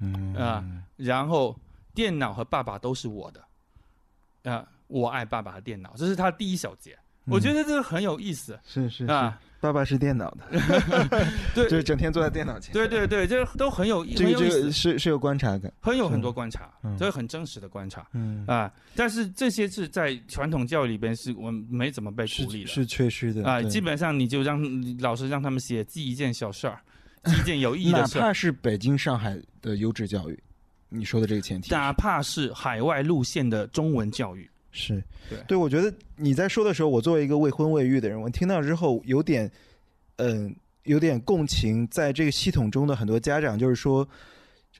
嗯。啊”，然后电脑和爸爸都是我的，啊，我爱爸爸和电脑，这是他第一小节。我觉得得这个很有意思。是是是，啊，爸爸是电脑的，对就是整天坐在电脑前。对对对，就是都很有这个这很有意思个，是是有观察感。很有很多观察嗯，这是很真实的观察。嗯，啊，但是这些是在传统教育里边是我们没怎么被是鼓励的是缺失的啊，基本上你就让老师让他们写记一件小事儿，记一件有意义的事儿，怕是北京、上海的优质教育，你说的这个前提哪怕是海外路线的中文教育，是对对，我觉得你在说的时候，我作为一个未婚未育的人，我听到之后有点，嗯、有点共情，在这个系统中的很多家长，就是说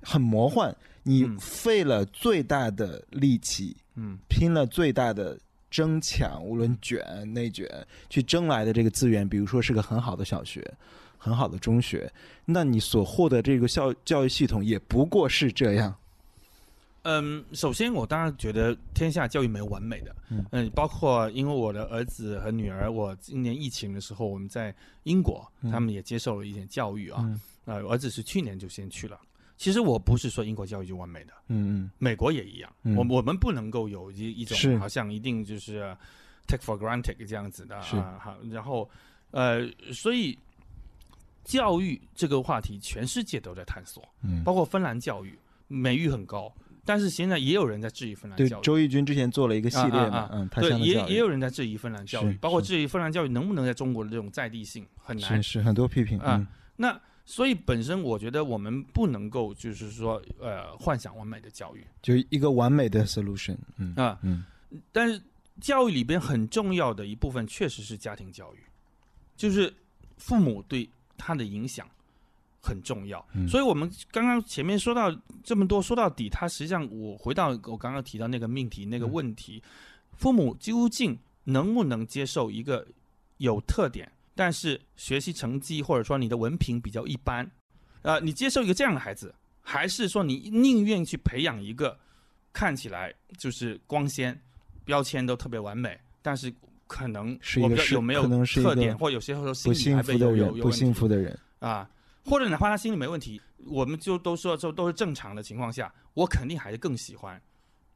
很魔幻，你嗯费了最大的力气，嗯拼了最大的争抢，无论卷内卷，去争来的这个资源，比如说是个很好的小学。很好的中学，那你所获得这个校教育系统也不过是这样。嗯，首先我当然觉得天下教育没有完美的，嗯。包括因为我的儿子和女儿，我今年疫情的时候我们在英国，嗯。他们也接受了一点教育啊，嗯。呃，儿子是去年就先去了。其实我不是说英国教育就完美的，嗯美国也一样，嗯。我我们不能够有一一种好像一定就是 take for granted 这样子的啊，好，然后呃，所以教育这个话题，全世界都在探索，嗯，包括芬兰教育美誉很高，但是现在也有人在质疑芬兰对，教育。周轶君之前做了一个系列嘛，啊啊啊。嗯，他对，也也有人在质疑芬兰教育，包括质疑芬兰教育能不能在中国的这种在地性很难。是。是很多批评啊嗯。那所以本身我觉得我们不能够就是说呃幻想完美的教育。就一个完美的 solution，嗯啊，嗯。但是教育里边很重要的一部分确实是家庭教育，就是父母对他的影响很重要。嗯。所以我们刚刚前面说到这么多，说到底，他实际上我回到我刚刚提到那个命题那个问题，父母究竟能不能接受一个有特点，但是学习成绩或者说你的文凭比较一般，呃，你接受一个这样的孩子，还是说你宁愿去培养一个看起来就是光鲜、标签都特别完美，但是可能是一个有没有特点，或有些时候不心理幸还被有福的人，不有有幸福的人，啊，或者哪怕他心里没问题，我们就都说这都是正常的情况下，我肯定还是更喜欢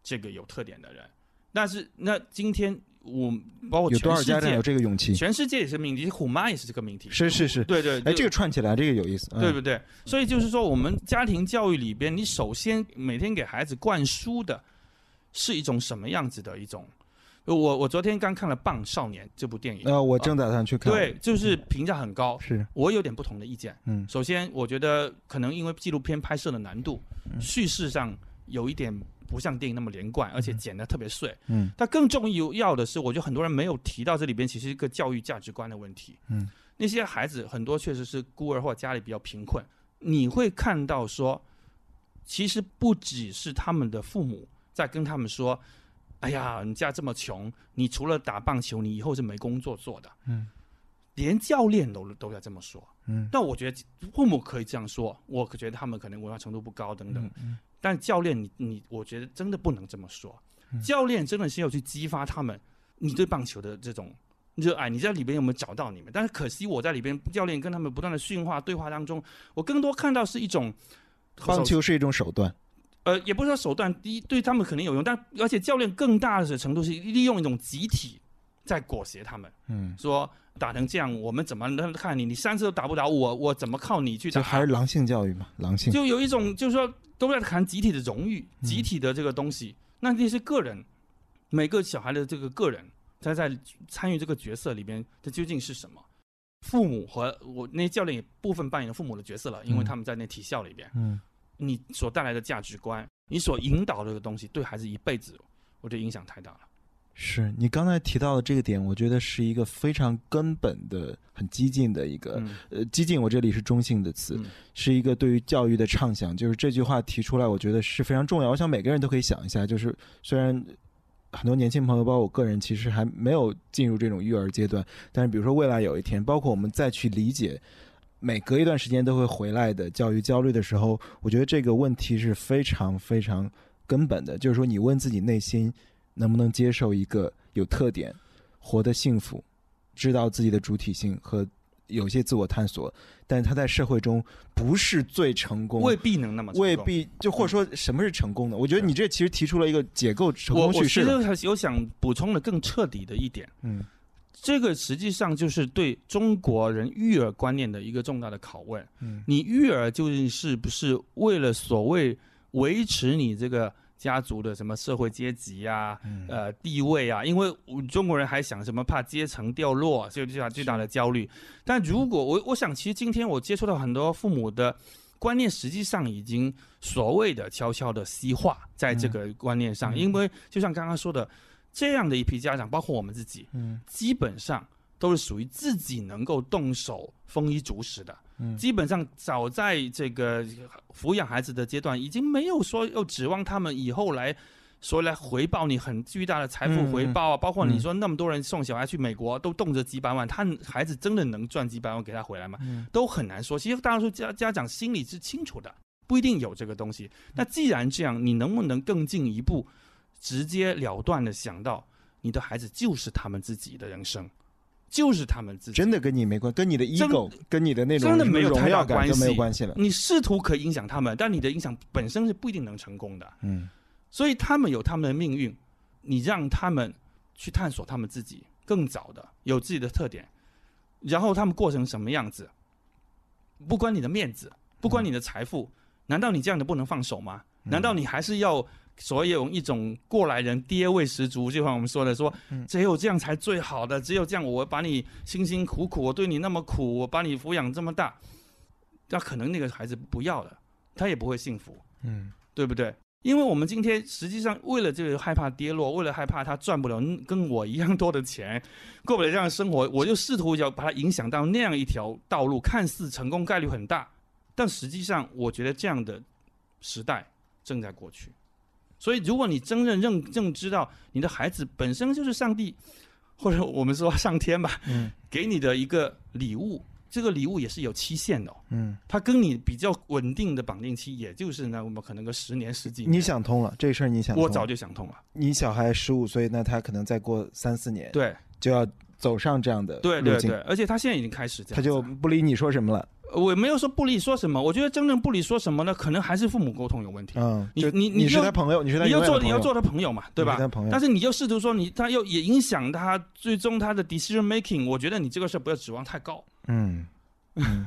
这个有特点的人。但是那今天我包括有多少全世界家长有这个勇气？全世界也是命题，虎妈也是这个命题。是是是，对对，哎，这个串起来，这个有意思，嗯对不对？所以就是说，我们家庭教育里边，你首先每天给孩子灌输的是一种什么样子的一种？我我昨天刚看了《棒少年》这部电影，呃，我正打算去看，对，就是评价很高。是，我有点不同的意见。嗯首先，我觉得可能因为纪录片拍摄的难度，嗯叙事上有一点不像电影那么连贯，而且剪得特别碎。嗯但更重要的是，我觉得很多人没有提到这里边，其实一个教育价值观的问题。嗯，那些孩子很多确实是孤儿或家里比较贫困，你会看到说，其实不只是他们的父母在跟他们说：“哎呀，你家这么穷，你除了打棒球，你以后是没工作做的。”嗯，连教练都都在这么说。嗯但我觉得父母可以这样说，我觉得他们可能文化程度不高等等。嗯但教练你，你我觉得真的不能这么说。嗯教练真的是要去激发他们，你对棒球的这种热爱，你在里边有没有找到你们？但是可惜我在里边，教练跟他们不断的训话对话当中，我更多看到是一种棒球是一种手段，呃，也不是说手段，第一对他们肯定有用，但而且教练更大的程度是利用一种集体在裹挟他们，嗯，说打成这样，我们怎么能看你？你三次都打不倒我，我怎么靠你去打？就还是狼性教育嘛，狼性，就有一种就是说都在谈集体的荣誉、嗯集体的这个东西。那那些个人，每个小孩的这个个人，他在参与这个角色里边，他究竟是什么？父母和我那些教练也部分扮演了父母的角色了，因为嗯他们在那体校里边，嗯你所带来的价值观，你所引导的这个东西，对孩子一辈子，我觉得影响太大了。是你刚才提到的这个点，我觉得是一个非常根本的、很激进的一个，嗯呃，激进我这里是中性的词，嗯是一个对于教育的畅想。就是这句话提出来，我觉得是非常重要。我想每个人都可以想一下，就是虽然很多年轻朋友，包括我个人，其实还没有进入这种育儿阶段，但是比如说未来有一天，包括我们再去理解。每隔一段时间都会回来的教育焦虑的时候，我觉得这个问题是非常非常根本的，就是说你问自己内心能不能接受一个有特点、活得幸福、知道自己的主体性和有些自我探索，但是他在社会中不是最成功，未必能那么未。必就或者说什么是成功的？我觉得你这其实提出了一个解构成我我其功叙事了。实有想补充的更彻底的一点，嗯这个实际上就是对中国人育儿观念的一个重大的拷问。嗯你育儿究竟是不是为了所谓维持你这个家族的什么社会阶级啊、嗯呃地位啊？因为我中国人还想什么怕阶层掉落，就最大巨大的焦虑。但如果我我想，其实今天我接触到很多父母的观念，实际上已经所谓的悄悄的西化在这个观念上，嗯因为就像刚刚说的，这样的一批家长，包括我们自己，嗯基本上都是属于自己能够动手丰衣足食的。嗯基本上早在这个抚养孩子的阶段，已经没有说要指望他们以后来说来回报你很巨大的财富嗯回报啊。包括你嗯说那么多人送小孩去美国，都动辄几百万，他孩子真的能赚几百万给他回来吗？嗯都很难说。其实大多数家家长心里是清楚的，不一定有这个东西。那既然这样，你能不能更进一步，直接了断的想到你的孩子就是他们自己的人生，就是他们自己。真的跟你没关，跟你的真 ego，跟你的那种真的没有荣太大关耀感就没有关系了。你试图可以影响他们，但你的影响本身是不一定能成功的。嗯所以他们有他们的命运，你让他们去探索他们自己更早的有自己的特点，然后他们过成什么样子，不关你的面子，不关你的财富，难道你这样的不能放手吗？嗯难道你还是要所有一种过来人爹味十足？就像我们说的，说嗯只有这样才最好的，只有这样我把你辛辛苦苦，我对你那么苦，我把你抚养这么大，那可能那个孩子不要了，他也不会幸福。嗯对不对？因为我们今天实际上为了这个害怕跌落，为了害怕他赚不了跟我一样多的钱，过不了这样的生活，我就试图要把他影响到那样一条道路，看似成功概率很大，但实际上我觉得这样的时代正在过去。所以，如果你真正认正知道你的孩子本身就是上帝，或者我们说上天吧，嗯给你的一个礼物，这个礼物也是有期限的、哦。嗯，它跟你比较稳定的绑定期，也就是呢，我们可能个十年、十几年。你想通了这事儿，你想通了我早就想通了。你小孩十五岁，那他可能再过三四年对，就要走上这样的对对对，，而且他现在已经开始这样他，就不理你说什么了。我没有说不理说什么，我觉得真正不理说什么呢，可能还是父母沟通有问题。嗯，你你你是他朋友，你是他朋友做你要做他朋友嘛，对吧？他朋友，但是你又试图说你他又也影响他最终他的 decision making，我觉得你这个事儿不要指望太高。嗯嗯，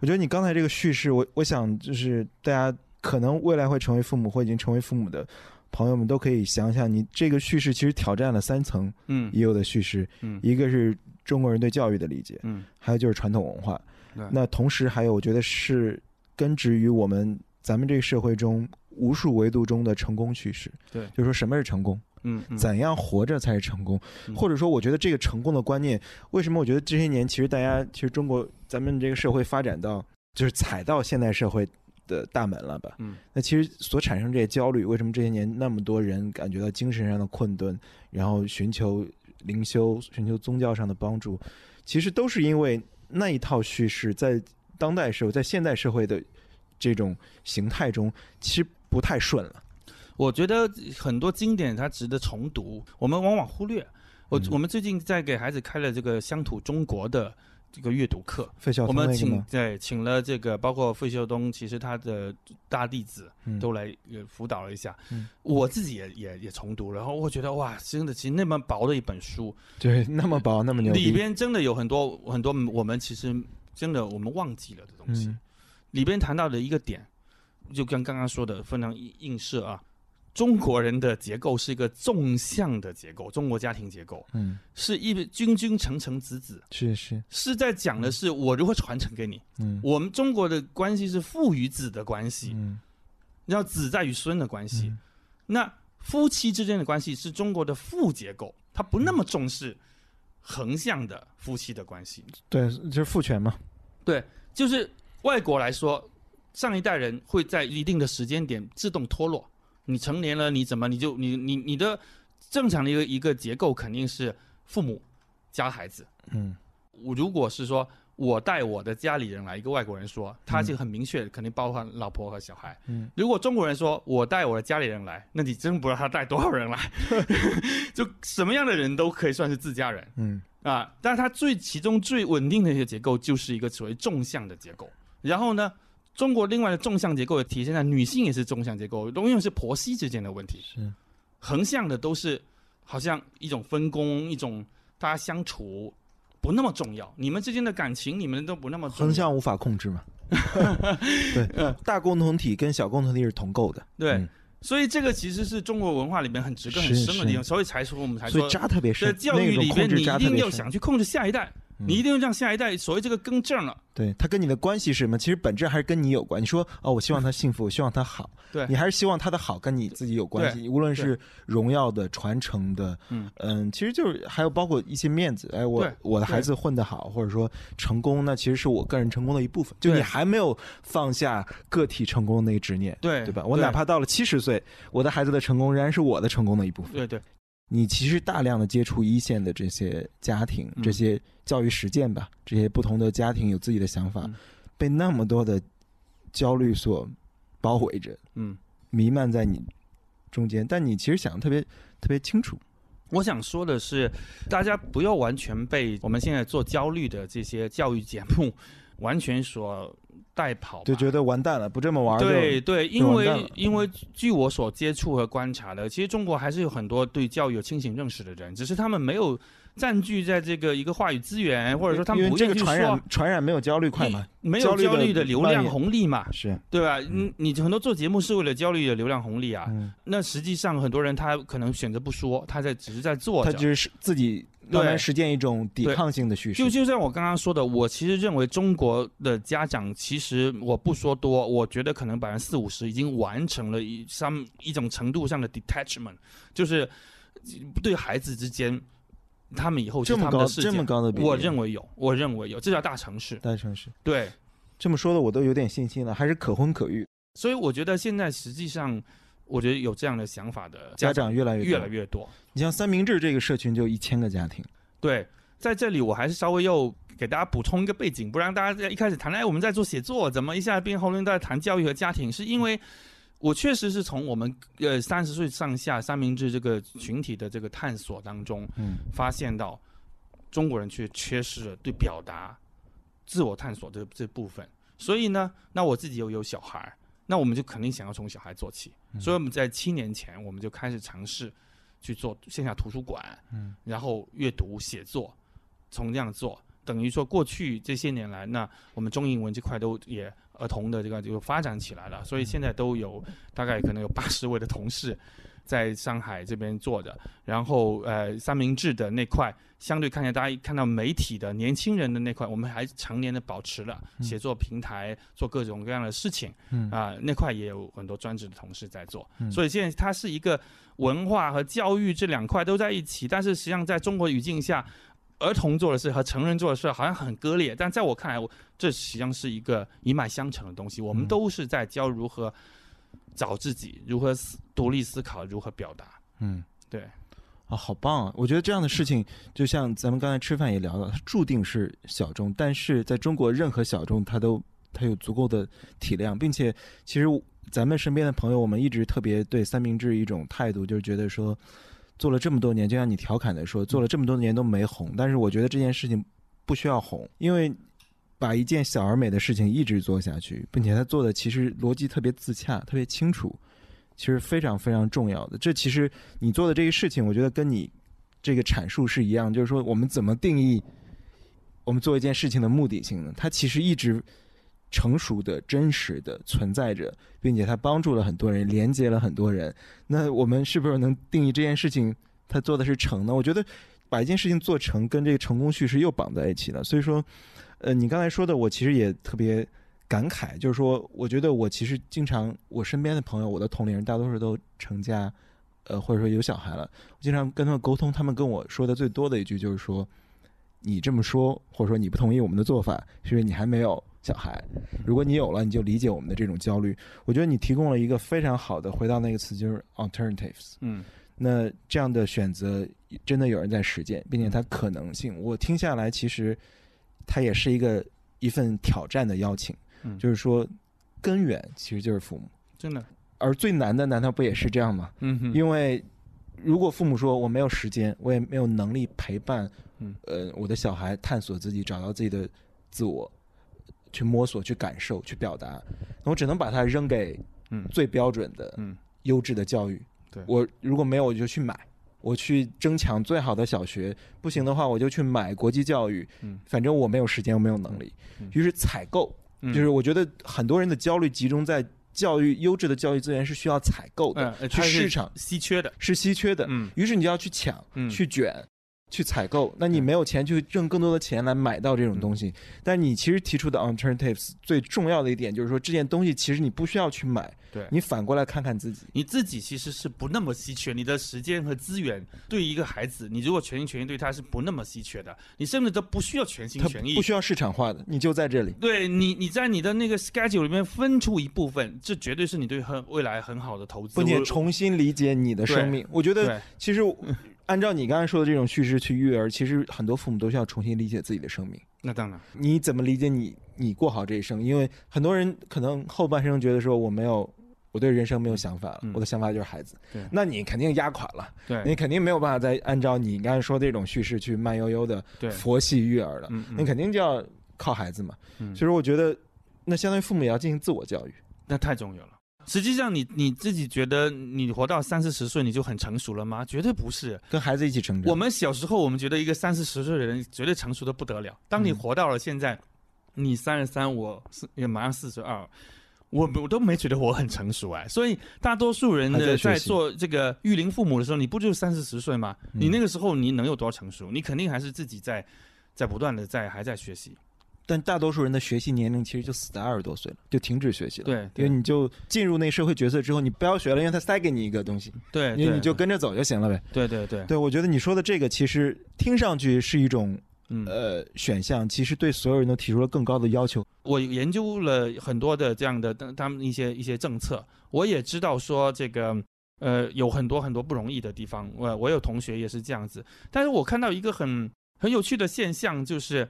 我觉得你刚才这个叙事，我我想就是大家可能未来会成为父母或已经成为父母的朋友们都可以想想，你这个叙事其实挑战了三层嗯。已有的叙事，嗯。一个是中国人对教育的理解，嗯，还有就是传统文化。对。那同时还有，我觉得是根植于我们咱们这个社会中无数维度中的成功叙事。对。就是说什么是成功，嗯嗯。怎样活着才是成功，嗯。或者说，我觉得这个成功的观念，为什么我觉得这些年其实大家其实中国咱们这个社会发展到就是踩到现代社会的大门了吧？嗯那其实所产生这些焦虑，为什么这些年那么多人感觉到精神上的困顿，然后寻求灵修、寻求宗教上的帮助，其实都是因为那一套叙事在当代社会、在现代社会的这种形态中，其实不太顺了。我觉得很多经典它值得重读，我们往往忽略。我、嗯我们最近在给孩子开了这个乡土中国的这个阅读课，费孝我们请？对请了这个包括费孝东，其实他的大弟子嗯都来呃辅导了一下。嗯我自己也也也重读，然后我觉得哇，真的，其实那么薄的一本书，对，那么薄，那么牛，里边真的有很多很多我们其实真的我们忘记了的东西。嗯里边谈到的一个点，就跟刚刚说的非常映映射啊，中国人的结构是一个纵向的结构，中国家庭结构嗯，是一君君臣臣子子，是是，是在讲的是我如何传承给你。嗯我们中国的关系是父与子的关系，嗯然后子在与孙的关系。嗯那夫妻之间的关系是中国的父结构，它不那么重视横向的夫妻的关系。对，就是父权嘛，对就是外国来说，上一代人会在一定的时间点自动脱落。你成年了，你怎么你就你你你的正常的一个一个结构肯定是父母加孩子。嗯我如果是说我带我的家里人来，一个外国人说，他就很明确，肯定包含老婆和小孩。嗯如果中国人说我带我的家里人来，那你真不知道他带多少人来，就什么样的人都可以算是自家人。嗯啊，但是他最其中最稳定的一个结构就是一个所谓纵向的结构。然后呢，中国另外的纵向结构也体现在女性也是纵向结构，永远是婆媳之间的问题。是，横向的都是好像一种分工，一种大家相处不那么重要，你们之间的感情你们都不那么横向无法控制嘛，对嗯，大共同体跟小共同体是同构的，对。嗯。所以这个其实是中国文化里面很植根很深的地方，所以才说我们才所以说扎特别深，在教育里边，你一定要想去控制下一代，嗯你一定要让下一代所谓这个更正了。对他跟你的关系是什么？其实本质还是跟你有关。你说哦，我希望他幸福，我希望他好，对你还是希望他的好跟你自己有关系。无论是荣耀的、传承的，嗯其实就是还有包括一些面子。哎，我我的孩子混得好，或者说成功，那其实是我个人成功的一部分。就你还没有放下个体成功的那个执念，对对吧？我哪怕到了七十岁，我的孩子的成功仍然是我的成功的一部分。对对你其实大量的接触一线的这些家庭，嗯这些教育实践吧，这些不同的家庭有自己的想法，嗯被那么多的焦虑所包围着，嗯。弥漫在你中间。但你其实想的特别特别清楚，我想说的是，大家不要完全被我们现在做焦虑的这些教育节目 完全所带跑，就觉得完蛋了，不这么玩儿对对，因为因为据我所接触和观察的，其实中国还是有很多对教育有清醒认识的人，只是他们没有占据在这个一个话语资源，或者说他们不愿意去说个传染，传染没有焦虑快嘛，没有焦焦虑的流量红利嘛，是，对吧？你你很多做节目是为了焦虑的流量红利啊，嗯，那实际上很多人他可能选择不说，他在只是在做。他就是自己慢慢实践一种抵抗性的叙事。就，就像我刚刚说的，我其实认为中国的家长，其实我不说多，我觉得可能百分之四五十已经完成了一 some 一种程度上的 detachment，就是对孩子之间，他们以后是这么高的这么高的比例，我认为有，我认为有，这叫大城市。大城市。对，这么说的我都有点信心了，还是可婚可育，所以我觉得现在实际上，我觉得有这样的想法的家长长越来越越来越多。你像三明治这个社群就一千个家庭，对，在这里我还是稍微又给大家补充一个背景，不然大家在一开始谈，哎，我们在做写作，怎么一下变后面在谈教育和家庭？是因为我确实是从我们呃三十岁上下三明治这个群体的这个探索当中，嗯发现到中国人却缺失了对表达、自我探索的这部分。所以呢，那我自己又有小孩儿，那我们就肯定想要从小孩做起。所以我们在七年前，我们就开始尝试去做线下图书馆，嗯，然后阅读写作，从这样做，等于说过去这些年来，那我们中英文这块都也儿童的这个就发展起来了，所以现在都有大概可能有八十位的同事在上海这边做的，然后呃三明治的那块，相对看起来大家一看到媒体的年轻人的那块，我们还常年的保持了嗯。写作平台，做各种各样的事情。嗯。啊、那块也有很多专职的同事在做，嗯。所以现在它是一个文化和教育这两块都在一起，但是实际上在中国语境下，儿童做的事和成人做的事好像很割裂，但在我看来，我这实际上是一个一脉相承的东西，我们嗯。都是在教如何找自己，如何思独立思考，如何表达。嗯。对，啊，好棒啊！我觉得这样的事情，就像咱们刚才吃饭也聊到，它注定是小众，但是在中国，任何小众它都它有足够的体量，并且其实咱们身边的朋友，我们一直特别对三明治一种态度，就是觉得说，做了这么多年，就像你调侃的说，做了这么多年都没红，但是我觉得这件事情不需要红，因为把一件小而美的事情一直做下去，并且他做的其实逻辑特别自洽，特别清楚。其实非常非常重要的，这其实你做的这个事情，我觉得跟你这个阐述是一样，就是说我们怎么定义我们做一件事情的目的性呢？它其实一直成熟的、真实的存在着，并且它帮助了很多人，连接了很多人。那我们是不是能定义这件事情它做的是成呢？我觉得把一件事情做成，跟这个成功叙事又绑在一起了。所以说，呃，你刚才说的，我其实也特别。感慨就是说，我觉得我其实经常，我身边的朋友，我的同龄人大多数都成家，呃，或者说有小孩了。我经常跟他们沟通，他们跟我说的最多的一句就是说：“你这么说，或者说你不同意我们的做法，是因为你还没有小孩。如果你有了，你就理解我们的这种焦虑。”我觉得你提供了一个非常好的，回到那个词就是 alternatives。嗯那这样的选择真的有人在实践，并且它可能性，我听下来其实它也是一个一份挑战的邀请。嗯，就是说，根源其实就是父母，真的，而最难的难道不也是这样吗？嗯哼，因为如果父母说我没有时间，我也没有能力陪伴，嗯呃，我的小孩探索自己，找到自己的自我，去摸索、去感受、去表达，那我只能把它扔给嗯最标准的、嗯优质的教育。对我如果没有，我就去买。我去争抢最好的小学，不行的话，我就去买国际教育。嗯反正我没有时间，我没有能力。嗯于是采购，嗯就是我觉得很多人的焦虑集中在教育优质的教育资源是需要采购的，去市场稀缺的，是稀缺的。嗯于是你就要去抢、嗯去卷、去采购。那你没有钱去挣更多的钱来买到这种东西。但你其实提出的 alternatives 最重要的一点就是说，这件东西其实你不需要去买，对你反过来看看自己。你自己其实是不那么稀缺，你的时间和资源对于一个孩子，你如果全心全意对他是不那么稀缺的，你甚至都不需要全心全意不。需要市场化的，你就在这里。对你，你在你的那个 schedule 里面分出一部分，这绝对是你对很未来很好的投资。并且重新理解你的生命。我觉得其实 按照你刚才说的这种叙事去育儿，其实很多父母都需要重新理解自己的生命。那当然，你怎么理解你你过好这一生？因为很多人可能后半生觉得说我没有。我对人生没有想法了，嗯我的想法就是孩子对。那你肯定压垮了，对你肯定没有办法再按照你刚才说的这种叙事去慢悠悠的对，佛系育儿了。嗯，你肯定就要靠孩子嘛。嗯所以说，我觉得那相当于父母也要进行自我教育。那太重要了。实际上你，你自己觉得你活到三四十岁你就很成熟了吗？绝对不是。跟孩子一起成长。我们小时候，我们觉得一个三四十岁的人绝对成熟的不得了。当你嗯活到了现在，你三十三，我是也马上四十二，我我都没觉得我很成熟哎。所以大多数人的，在做这个育龄父母的时候，你不就三四十岁吗？嗯你那个时候你能有多成熟？你肯定还是自己在在不断的在还在学习。但大多数人的学习年龄其实就死在二十多岁了，就停止学习了。对，因为你就进入那社会角色之后，你不要学了，因为他塞给你一个东西，对，你对你就跟着走就行了呗。对对对，对，我觉得你说的这个其实听上去是一种嗯呃选项，其实对所有人都提出了更高的要求。我研究了很多的这样的他他们一些一些政策，我也知道说这个呃有很多很多不容易的地方。我我有同学也是这样子，但是我看到一个很很有趣的现象，就是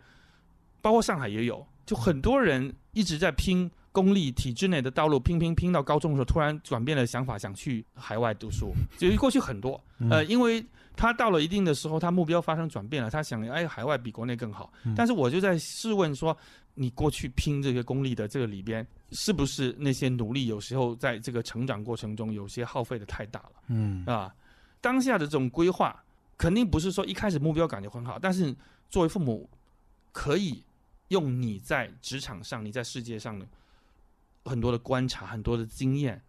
包括上海也有，就很多人一直在拼公立体制内的道路拼拼拼到高中的时候，突然转变了想法，想去海外读书。就是过去很多，呃，因为他到了一定的时候，他目标发生转变了，他想，哎，海外比国内更好。但是我就在试问说，你过去拼这个公立的这个里边，是不是那些努力有时候在这个成长过程中有些耗费的太大了？嗯啊，当下的这种规划，肯定不是说一开始目标感觉很好，但是作为父母，可以用你在职场上、你在世界上的很多的观察、很多的经验，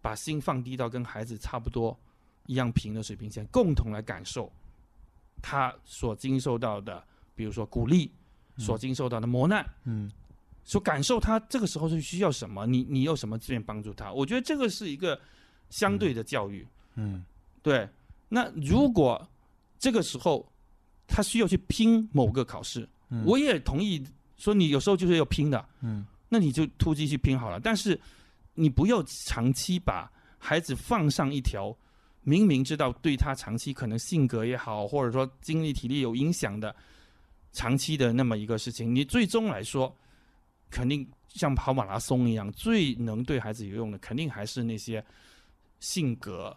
把心放低到跟孩子差不多一样平的水平线，共同来感受他所经受到的，比如说鼓励，所经受到的磨难，嗯。所感受他这个时候是需要什么，你你有什么资源帮助他？我觉得这个是一个相对的教育。嗯。对，那如果这个时候他需要去拼某个考试，嗯我也同意说你有时候就是要拼的，嗯那你就突击去拼好了。但是你不要长期把孩子放上一条明明知道对他长期可能性格也好，或者说精力体力有影响的长期的那么一个事情，你最终来说，肯定像跑马拉松一样，最能对孩子有用的，肯定还是那些性格、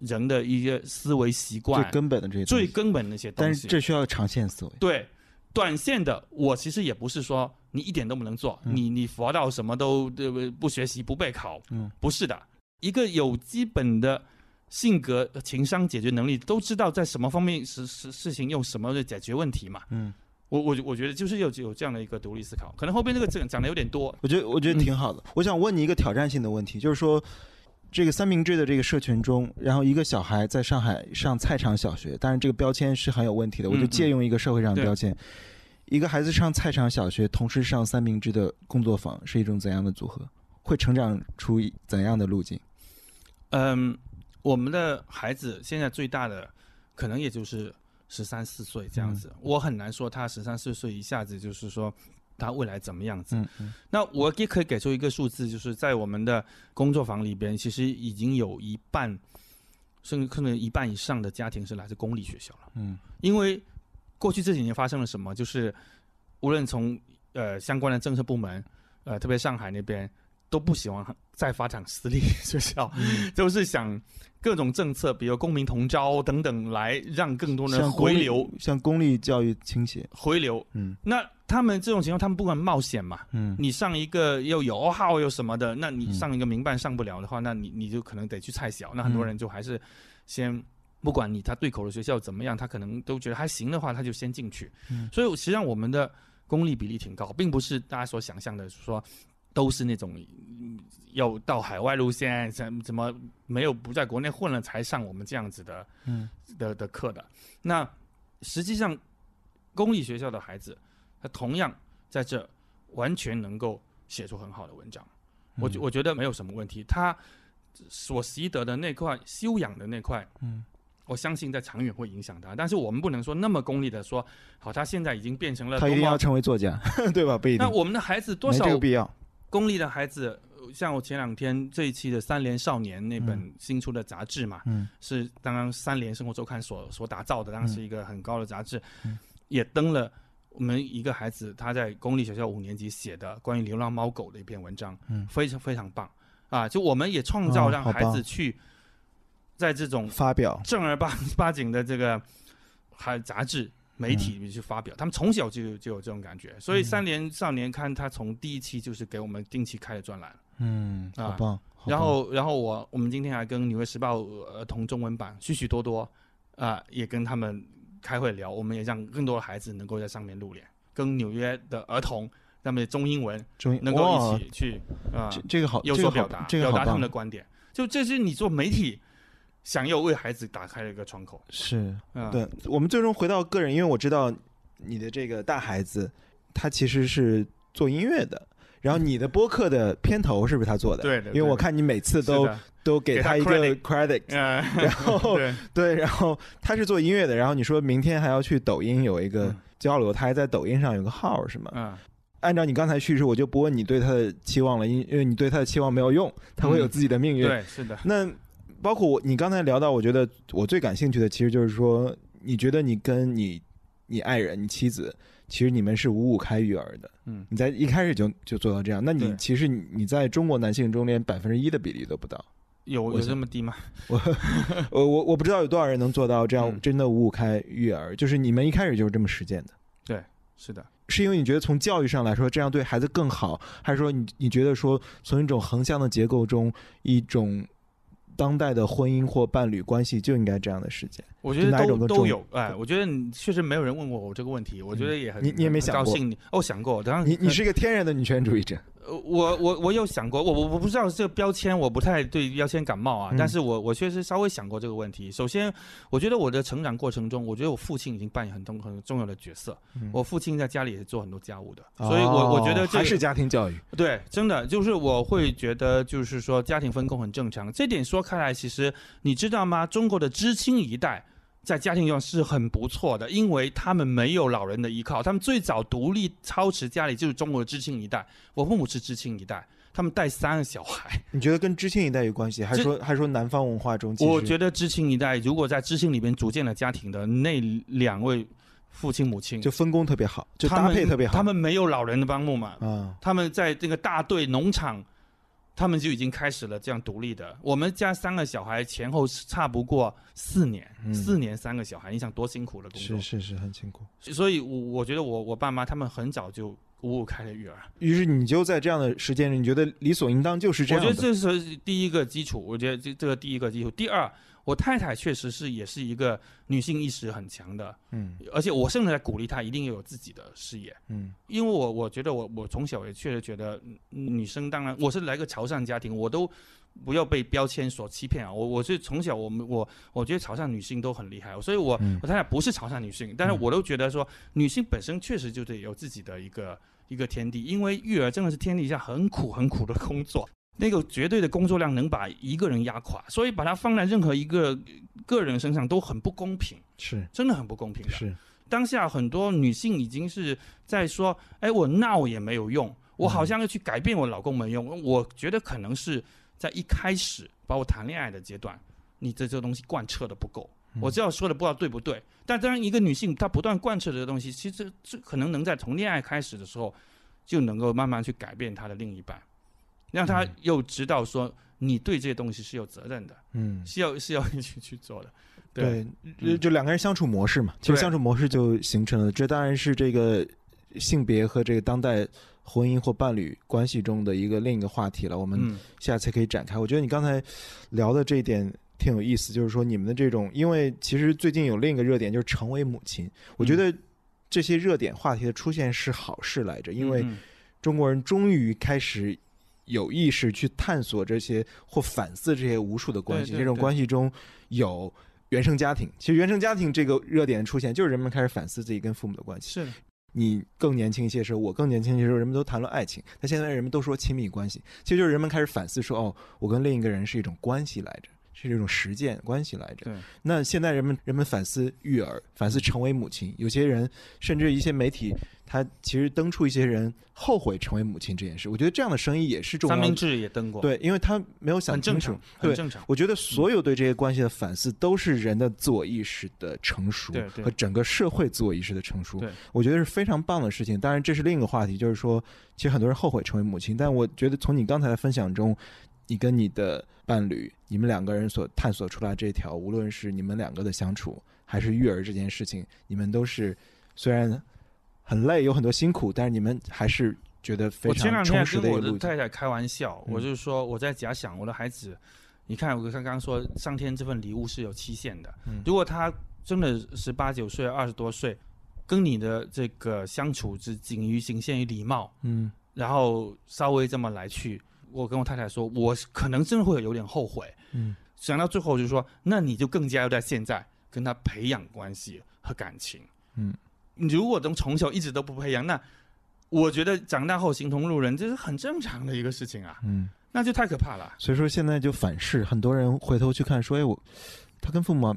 人的一些思维习惯最、根本的这些最根本的那些东但西。是这需要长线思维。对，短线的我其实也不是说你一点都不能做，嗯。你你佛到什么都不不学习不备考，嗯，不是的，一个有基本的性格、情商、解决能力，都知道在什么方面事事事情用什么的解决问题嘛。嗯，我我我觉得就是有有这样的一个独立思考，可能后边这个讲讲的有点多，我觉得我觉得挺好的。我想问你一个挑战性的问题，就是说，这个三明治的这个社群中，然后一个小孩在上海上菜场小学，当然这个标签是很有问题的，我就嗯借用一个社会上的标签。一个孩子上菜场小学，同时上三明治的工作坊，是一种怎样的组合？会成长出怎样的路径？嗯，我们的孩子现在最大的可能也就是十三四岁这样子，我很难说他十三四岁一下子就是说他未来怎么样子。嗯嗯那我也可以给出一个数字，就是在我们的工作坊里边，其实已经有一半，甚至可能一半以上的家庭是来自公立学校了。嗯因为过去这几年发生了什么，就是无论从呃相关的政策部门，呃，特别上海那边都不喜欢再发展私立学校，嗯 都是想各种政策，比如公民同招等等，来让更多人回流向公立教育倾斜。回流。嗯那他们这种情况，他们不敢冒险嘛？嗯你上一个又有号又什么的，那你嗯上一个民办上不了的话，那你你就可能得去菜小。那很多人就还是先不管你他对口的学校怎么样，他可能都觉得还行的话，他就先进去。嗯所以实际上我们的公立比例挺高，并不是大家所想象的说都是那种嗯要到海外路线，怎怎么没有不在国内混了才上我们这样子的嗯的的课的。那实际上，公立学校的孩子，他同样在这完全能够写出很好的文章。我觉嗯我觉得没有什么问题。他所习得的那块修养的那块，嗯，我相信在长远会影响他。但是我们不能说那么功利的说，好，他现在已经变成了他一定要成为作家，对吧？不一定那，我们的孩子多少这个必要。功利的孩子，呃像我前两天这一期的《三联少年》那本新出的杂志嘛，嗯是刚刚三联生活周刊所所打造的，当然是一个很高的杂志，嗯也登了我们一个孩子他在公立学校五年级写的关于流浪猫狗的一篇文章，嗯。非常非常棒。啊！就我们也创造让孩子去在这种发表，正儿八八经的这个还杂志媒体里面去发表，他们从小就有就有这种感觉，所以嗯。三联少年刊他从第一期就是给我们定期开的专栏，嗯，啊好棒。然后然后我我们今天还跟《纽约时报》儿童中文版许许多多啊、也跟他们开会聊，我们也让更多的孩子能够在上面露脸，跟纽约的儿童他们的中英文终于能够一起去啊、这这个好，有所表达，这个好表达他们的，观点，就这是你做媒体想要为孩子打开的一个窗口。是嗯，对。我们最终回到个人，因为我知道你的这个大孩子，他其实是做音乐的。然后你的播客的片头是不是他做的？对的因为我看你每次都都给给他一个 credit 然后对，对，然后他是做音乐的，然后你说明天还要去抖音有一个嗯。交流，他还在抖音上有个号是吗？嗯，按照你刚才叙述，我就不问你对他的期望了，因因为你对他的期望没有用，他会有嗯。自己的命运。对，是的，那包括我，你刚才聊到，我觉得我最感兴趣的，其实就是说，你觉得你跟你你爱人、你妻子，其实你们是五五开育儿的，嗯，你在一开始就就做到这样，那你其实你你在中国男性中连百分之一的比例都不到。有有这么低吗？我 我我我不知道有多少人能做到这样嗯。真的五五开育儿，就是你们一开始就是这么实践的，对是的，是因为你觉得从教育上来说这样对孩子更好，还是说你你觉得说从一种横向的结构中一种当代的婚姻或伴侣关系就应该这样的时间？我觉得都都有。哎，我觉得你确实没有人问过我这个问题，我觉得也很你你也没想过高兴你。哦，想过，当然你你是一个天然的女权主义者，呃，我我我有想过，我我我不知道这个标签，我不太对标签感冒啊，嗯但是我我确实稍微想过这个问题。首先，我觉得我的成长过程中，我觉得我父亲已经扮演很重很重要的角色。嗯我父亲在家里也是做很多家务的，所以我我觉得这个哦还是家庭教育。对，真的就是我会觉得，就是说家庭分工很正常。这点说开来，其实你知道吗？中国的知青一代在家庭中是很不错的，因为他们没有老人的依靠，他们最早独立操持家里就是中国的知青一代。我父母是知青一代，他们带三个小孩。你觉得跟知青一代有关系，还是说 还是说南方文化中？我觉得知青一代如果在知青里边组建了家庭的那两位父亲母亲，就分工特别好，就搭配特别好。他们没有老人的帮助嘛，啊，他们在这个大队农场，他们就已经开始了这样独立的。我们家三个小孩前后差不过四年，嗯四年三个小孩，你想多辛苦的工作是。是是很辛苦。所以我，我觉得我我爸妈他们很早就五五开了育儿。于是你就在这样的时间里，你觉得理所应当就是这样我。觉得这是第一个基础，我觉得这这个第一个基础。第二，我太太确实是也是一个女性意识很强的，嗯而且我甚至在鼓励她一定要有自己的事业。嗯因为我我觉得我我从小也确实觉得嗯女生当然我是来个潮汕家庭，我都不要被标签所欺骗啊！我我是从小我们我我觉得潮汕女性都很厉害，所以我、嗯我太太不是潮汕女性，但是嗯我都觉得说女性本身确实就得有自己的一个一个天地，因为育儿真的是天底下很苦很苦的工作。那个绝对的工作量能把一个人压垮，所以把它放在任何一个个人身上都很不公平，是真的很不公平的。是当下很多女性已经是在说，哎，我闹也没有用，我好像要去改变我老公没用。我觉得可能是在一开始包括谈恋爱的阶段，你这这个东西贯彻的不够。嗯我知道说的不知道对不对，但当然一个女性她不断贯彻这个东西，其实这这可能能在从恋爱开始的时候就能够慢慢去改变她的另一半，让她嗯又知道说你对这些东西是有责任的，嗯是要 是要去去做的。对，嗯就就两个人相处模式嘛，其实相处模式就形成了。这当然是这个性别和这个当代婚姻或伴侣关系中的一个另一个话题了。我们嗯下次可以展开。我觉得你刚才聊的这一点挺有意思，就是说你们的这种，因为其实最近有另一个热点就是成为母亲，我觉得这些热点话题的出现是好事来着，因为嗯中国人终于开始。有意识去探索这些或反思这些无数的关系，这种关系中有原生家庭。其实原生家庭这个热点出现，就是人们开始反思自己跟父母的关系。是的你更年轻一些时候，我更年轻一些时候，人们都谈论爱情，但现在人们都说亲密关系，其实就是人们开始反思说，哦，我跟另一个人是一种关系来着，是这种实践关系来着。对。那现在人们人们反思育儿，反思成为母亲，有些人甚至一些媒体，他其实登出一些人后悔成为母亲这件事，我觉得这样的声音也是重要的。三明治也登过，，对，因为他没有想清楚很正常。正常。我觉得所有对这些关系的反思，都是人的自我意识的成熟和整个社会自我意识的成熟对。我觉得是非常棒的事情。当然，这是另一个话题，就是说，其实很多人后悔成为母亲，但我觉得从你刚才的分享中，你跟你的伴侣，你们两个人所探索出来这条，无论是你们两个的相处，还是育儿这件事情，你们都是虽然很累，有很多辛苦，但是你们还是觉得非我前两常充实天跟我的一个路径。的太太开玩笑，嗯我就说我在假想我的孩子，你看我刚刚说上天这份礼物是有期限的，嗯如果他真的十八九岁、二十多岁，跟你的这个相处只仅于仅限于礼貌，嗯然后稍微这么来去，我跟我太太说，我可能真的会有点后悔。嗯想到最后就是说，那你就更加要在现在跟他培养关系和感情。嗯，你如果从从小一直都不培养，那我觉得长大后形同路人，这是很正常的一个事情啊，嗯。那就太可怕了。所以说现在就反噬，很多人回头去看说，哎，我他跟父母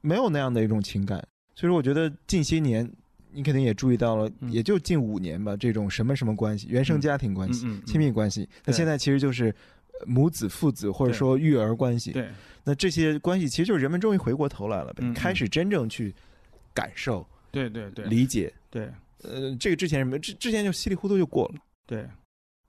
没有那样的一种情感。所以说，我觉得近些年你肯定也注意到了，嗯也就近五年吧，这种什么什么关系，原生家庭关系、亲密关系，那现在其实就是呃母子、父子或者说育儿关系。对那这些关系其实就是人们终于回过头来了开始真正去感受、对对对理解。对，呃，这个之前什么之之前就稀里糊涂就过了。对，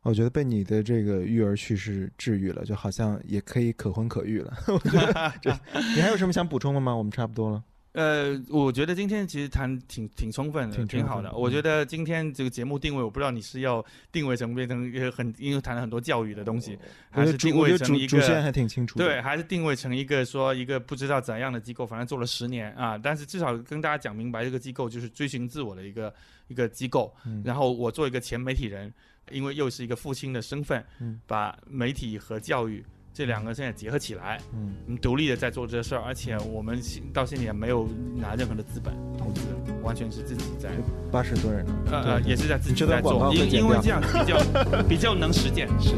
我觉得被你的这个育儿趣事治愈了，就好像也可以可婚可育了。我觉得这，你还有什么想补充的吗？我们差不多了。呃，我觉得今天其实谈挺挺充分的，挺挺好的。我觉得今天这个节目定位，我不知道你是要定位成变成一个很，因为谈了很多教育的东西，还是定位成一个主线还挺清楚。对，还是定位成一个说一个不知道怎样的机构，反正做了十年啊，但是至少跟大家讲明白，这个机构就是追寻自我的一个一个机构。嗯，然后我做一个前媒体人，因为又是一个父亲的身份，嗯把媒体和教育这两个现在结合起来，嗯嗯，独立的在做这事儿，而且我们现到现在也没有拿任何的资本投资，完全是自己在，八十多人呢。呃呃，也是在自己在做，因因为这样比较比较能实践。是。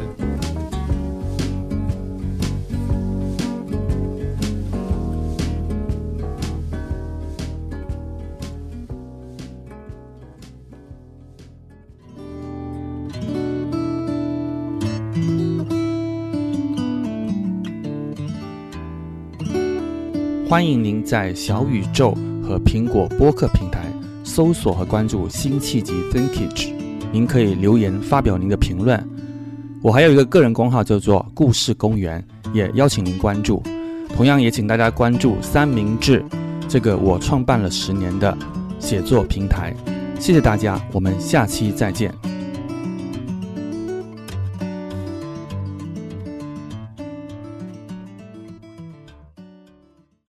欢迎您在小宇宙和苹果播客平台搜索和关注辛弃疾 Thinkage，您可以留言发表您的评论。我还有一个个人公号叫做故事公园，也邀请您关注。同样也请大家关注三明治这个我创办了十年的写作平台。谢谢大家，我们下期再见。